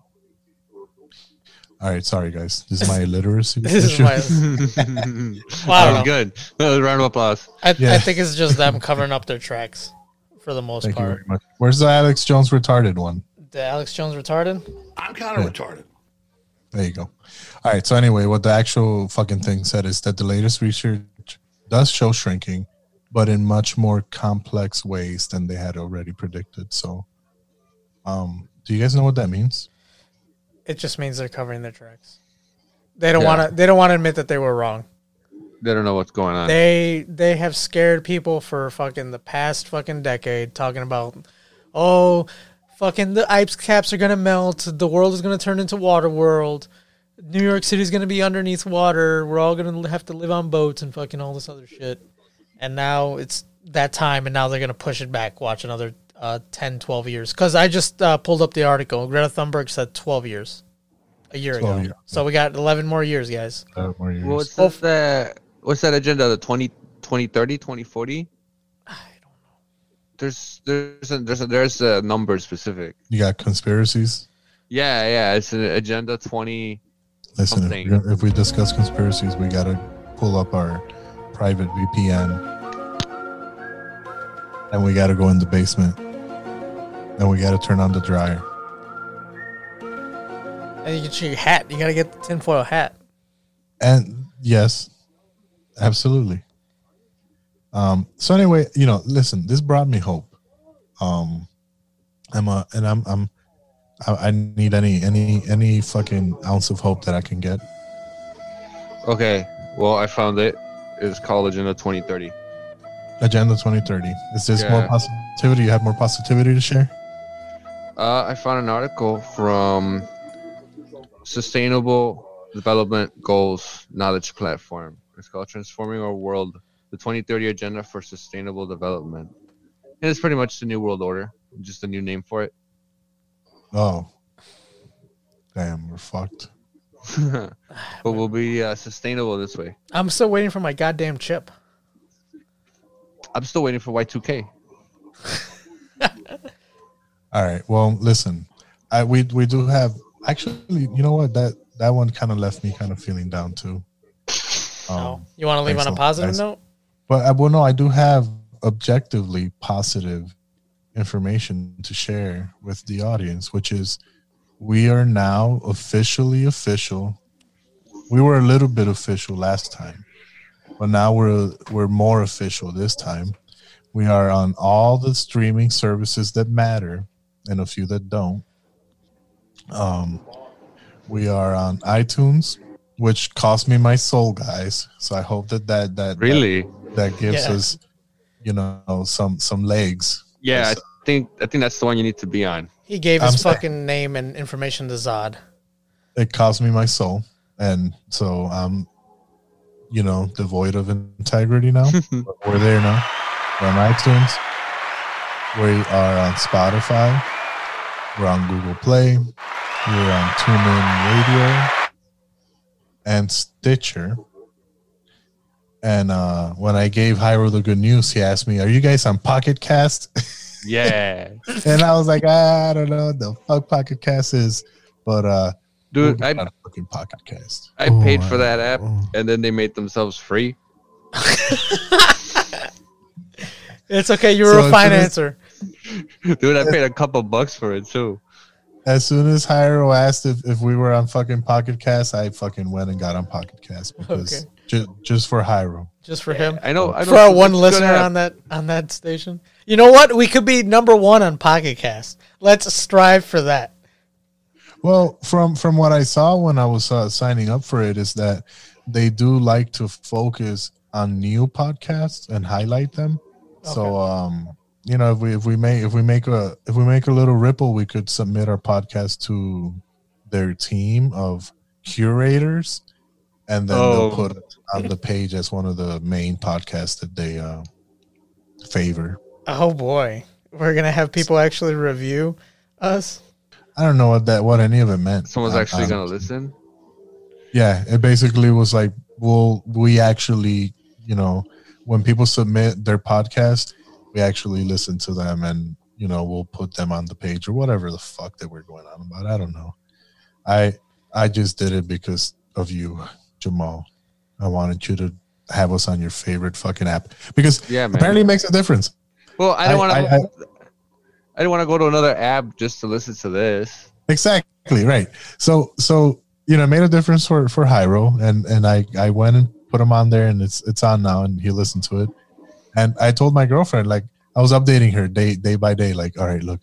All right, sorry guys, this is my illiteracy. This is my- Well, that was know. good that was a round of applause I, I Yeah. think it's just them covering up their tracks for the most Thank you part. very much. Where's the Alex Jones retarded one? The Alex Jones retarded? I'm kind of retarded. There you go. All right. So anyway, what the actual fucking thing said is that the latest research does show shrinking, but in much more complex ways than they had already predicted. So, um, do you guys know what that means? It just means they're covering their tracks. They don't Yeah. want to. They don't want to admit that they were wrong. They don't know what's going on. They they have scared people for fucking the past fucking decade, talking about, oh, fucking the ice caps are gonna melt, the world is gonna turn into water world, New York City's gonna be underneath water, we're all gonna have to live on boats and fucking all this other shit. And now it's that time, and now they're gonna push it back. Watch another uh, 10, 12 years. Because I just uh, pulled up the article. Greta Thunberg said twelve years, a year 12 ago. years. So we got eleven more years, guys. More years. Well, what's this, that? What's that agenda? The 20, 2030, 2040? I don't know. There's there's a, there's a, there's a number specific. you got conspiracies. Yeah, yeah. It's an agenda twenty. Listen, if, something. we're- if we discuss conspiracies, we gotta pull up our private VPN, and we gotta go in the basement, and we gotta turn on the dryer. And you get your hat. You gotta get the tinfoil hat. And yes, absolutely. Um, so anyway, you know, listen, this brought me hope. Um, I'm a, and I'm, I'm, I, I need any, any, any fucking ounce of hope that I can get. Okay. Well, I found it. It's called Agenda 2030. Agenda 2030. Is this more Yeah. positivity? You have more positivity to share? Uh, I found an article from Sustainable Development Goals Knowledge Platform. It's called Transforming Our World: The 2030 Agenda for Sustainable Development. And it's pretty much the New World Order, just a new name for it. Oh, damn, we're fucked. but we'll be uh, sustainable this way. I'm still waiting for my goddamn chip. I'm still waiting for Y2K. All right. Well, listen, I we we do have actually. You know what? That that one kind of left me kind of feeling down too. Um, You want to leave on a positive note? But I well, no, I do have objectively positive information to share with the audience, which is we are now officially official. We were a little bit official last time, but now we're we're more official this time. We are on all the streaming services that matter and a few that don't. Um, we are on iTunes, which cost me my soul, guys. So I hope that that that Really? that, that gives Yeah. us, you know, some some legs. Yeah, I think I think that's the one you need to be on. He gave I'm his fucking name and information to Zod. It cost me my soul, and so I'm, you know, devoid of integrity now. We're there now. We're on iTunes. We are on Spotify. We're on Google Play. We're on TuneIn Radio and Stitcher. And uh, when I gave Hyro the good news, he asked me, "Are you guys on Pocket Cast?" Yeah. and I was like, I don't know what the fuck Pocket Cast is, but uh, Dude, we're I on fucking Pocket Cast. I paid for that app, and then they made themselves free. It's okay. You were So a as soon as- financer. Dude, I paid a couple bucks for it too. As soon as Hyro asked if, if we were on fucking Pocket Cast, I fucking went and got on Pocket Cast because Okay. ju- just for Hyro. Just for him. I know- I know for our one it's a good listener app. on that on that station. You know what? We could be number one on Pocket Cast. Let's strive for that. Well, from from what I saw when I was uh, signing up for it, is that they do like to focus on new podcasts and highlight them. So, um, you know, if we if we make if we make a if we make a little ripple, we could submit our podcast to their team of curators, and then Oh. they'll put it on the page as one of the main podcasts that they uh, favor. Oh boy, we're gonna have people actually review us. I don't know what that what any of it meant. Someone's Um, actually um, gonna listen. Yeah, it basically was like, well, we actually, you know, when people submit their podcast, we actually listen to them and, you know, we'll put them on the page or whatever the fuck that we're going on about. I don't know. I I just did it because of you, Jamal. I wanted you to have us on your favorite fucking app because Yeah, man. apparently it makes a difference. Well, I don't want to. I- didn't want to go to another app just to listen to this. Exactly right. So so you know, it made a difference for for Hyro, and and I I went and put him on there, and it's it's on now, and he listened to it. And I told my girlfriend like I was updating her day day by day, like, all right, look,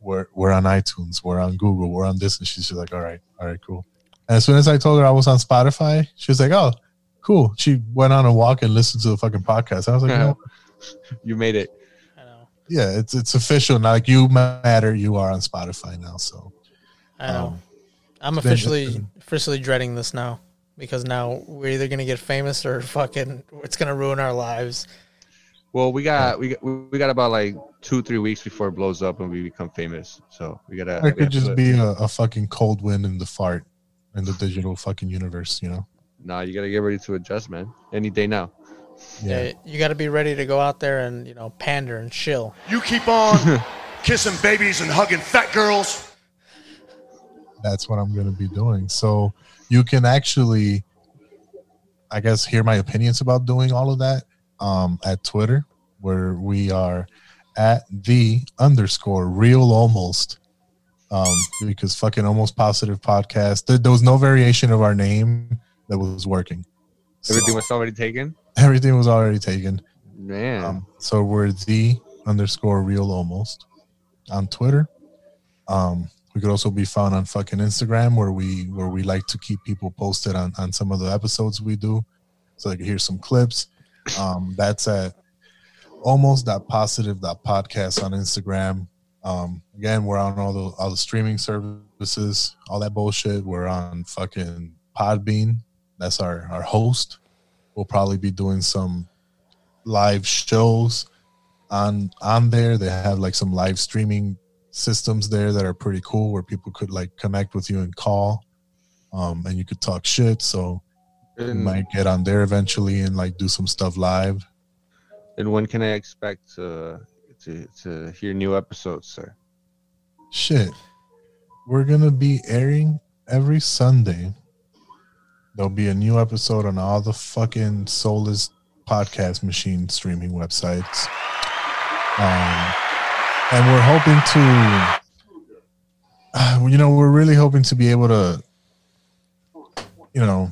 we're we're on iTunes, we're on Google, we're on this, and she's just like, all right, all right, cool. And as soon as I told her I was on Spotify, she was like, oh, cool. She went on a walk and listened to the fucking podcast. I was like, you know, you made it. yeah, it's it's official. Now, like you matter, you are on Spotify now. So I know. um, I'm officially been- officially dreading this now because now we're either gonna get famous or fucking it's gonna ruin our lives. Well, we got we got we got about like two three weeks before it blows up and we become famous. So we gotta. it we could just to- be a, a fucking cold wind in the fart in the digital fucking universe. You know. Nah, you gotta get ready to adjust, man. Any day now. Yeah, you got to be ready to go out there and you know pander and chill. You keep on kissing babies and hugging fat girls. that's what I'm going to be doing. So you can actually, I guess, hear my opinions about doing all of that um, at Twitter, where we are at the underscore real almost. Um, because fucking almost positive podcast. There, there was no variation of our name that was working. Everything was already taken. Everything was already taken. Man. Um, so we're the underscore real almost on Twitter. Um, we could also be found on fucking Instagram where we where we like to keep people posted on on some of the episodes we do, so they can hear some clips. Um, that's at almost that positive that podcast on Instagram. Um, again, we're on all the all the streaming services, all that bullshit. We're on fucking Podbean. That's our our host. We'll probably be doing some live shows on on there. They have like some live streaming systems there that are pretty cool where people could like connect with you and call. Um, and you could talk shit. So And- might get on there eventually and like do some stuff live. And when can I expect uh, to to hear new episodes, sir? Shit. We're gonna be airing every Sunday. There'll be a new episode on all the fucking soulless podcast machine streaming websites. Um, and we're hoping to, uh, you know, we're really hoping to be able to, you know,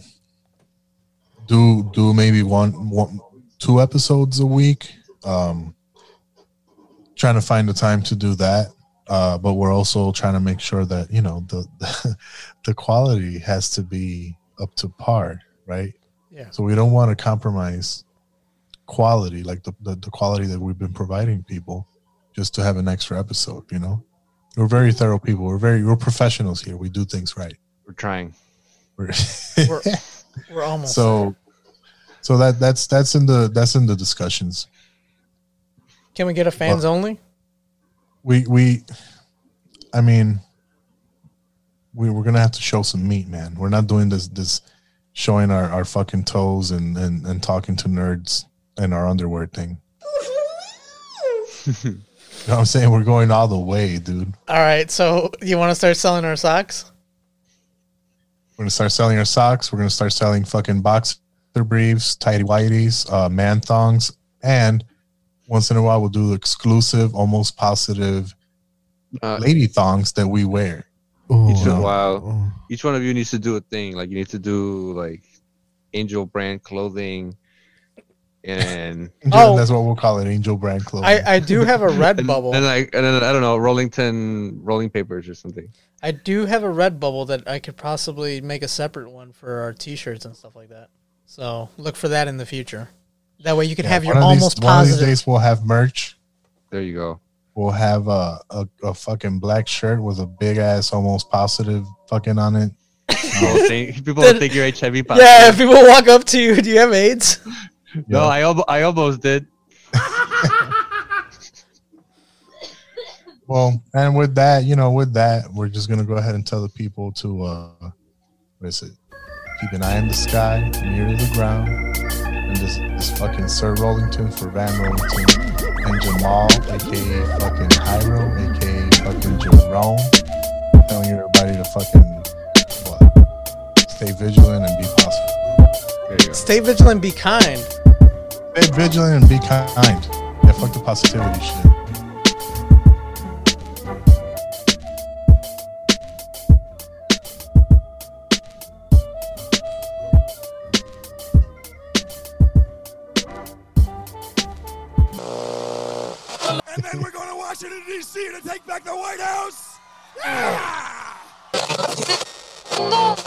do do maybe one one two episodes a week. Um, trying to find the time to do that. Uh, but we're also trying to make sure that you know the, the the quality has to be up to par, right? Yeah. So we don't want to compromise quality, like the, the the quality that we've been providing people, just to have an extra episode. You know, we're very thorough people. We're very we're professionals here. We do things right. We're trying. We're We're, we're almost so so that that's that's in the that's in the discussions. Can we get a fans Well- only? we we i mean we, we're gonna have to show some meat man we're not doing this this showing our, our fucking toes and, and and talking to nerds and our underwear thing you know what i'm saying we're going all the way dude All right, so you want to start selling our socks? we're gonna start selling our socks we're gonna start selling fucking boxer briefs tidy whities uh man thongs and once in a while we'll do the exclusive almost positive lady thongs that we wear Each You know? wow. Each one of you needs to do a thing. Like you need to do like Angel brand clothing, and Angel- that's what we'll call it angel brand clothing I, I do have a red and, bubble. and like and then I don't know Rollington rolling papers or something. I do have a Redbubble that I could possibly make a separate one for our T-shirts and stuff like that. So look for that in the future. That way you can Yeah, have your one of these- almost one of these positive. days we'll have merch. There you go. We'll have a, a, a fucking black shirt with a big ass almost positive fucking on it. People will think, people will think you're HIV positive. Yeah, if people walk up to you, do you have AIDS? No, I al- I almost did. Well, and with that, you know, with that, we're just gonna go ahead and tell the people to uh what is it? Keep an eye in the sky, near to the ground. And this this fucking Sir Rollington for Van Rollington and Jamal, aka fucking Hyro, aka fucking Jerome. Telling everybody to fucking what? Stay vigilant and be positive. There you go. Stay vigilant, be kind. Stay vigilant and be kind. Yeah, fuck the positivity shit. D.C. to take back the White House.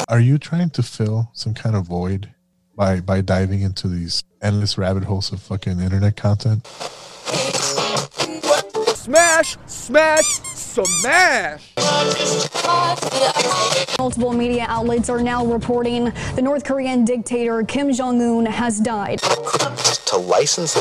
Are you trying to fill some kind of void? by by diving into these endless rabbit holes of fucking internet content. Smash, smash, smash. Multiple media outlets are now reporting the North Korean dictator Kim Jong un has died. To license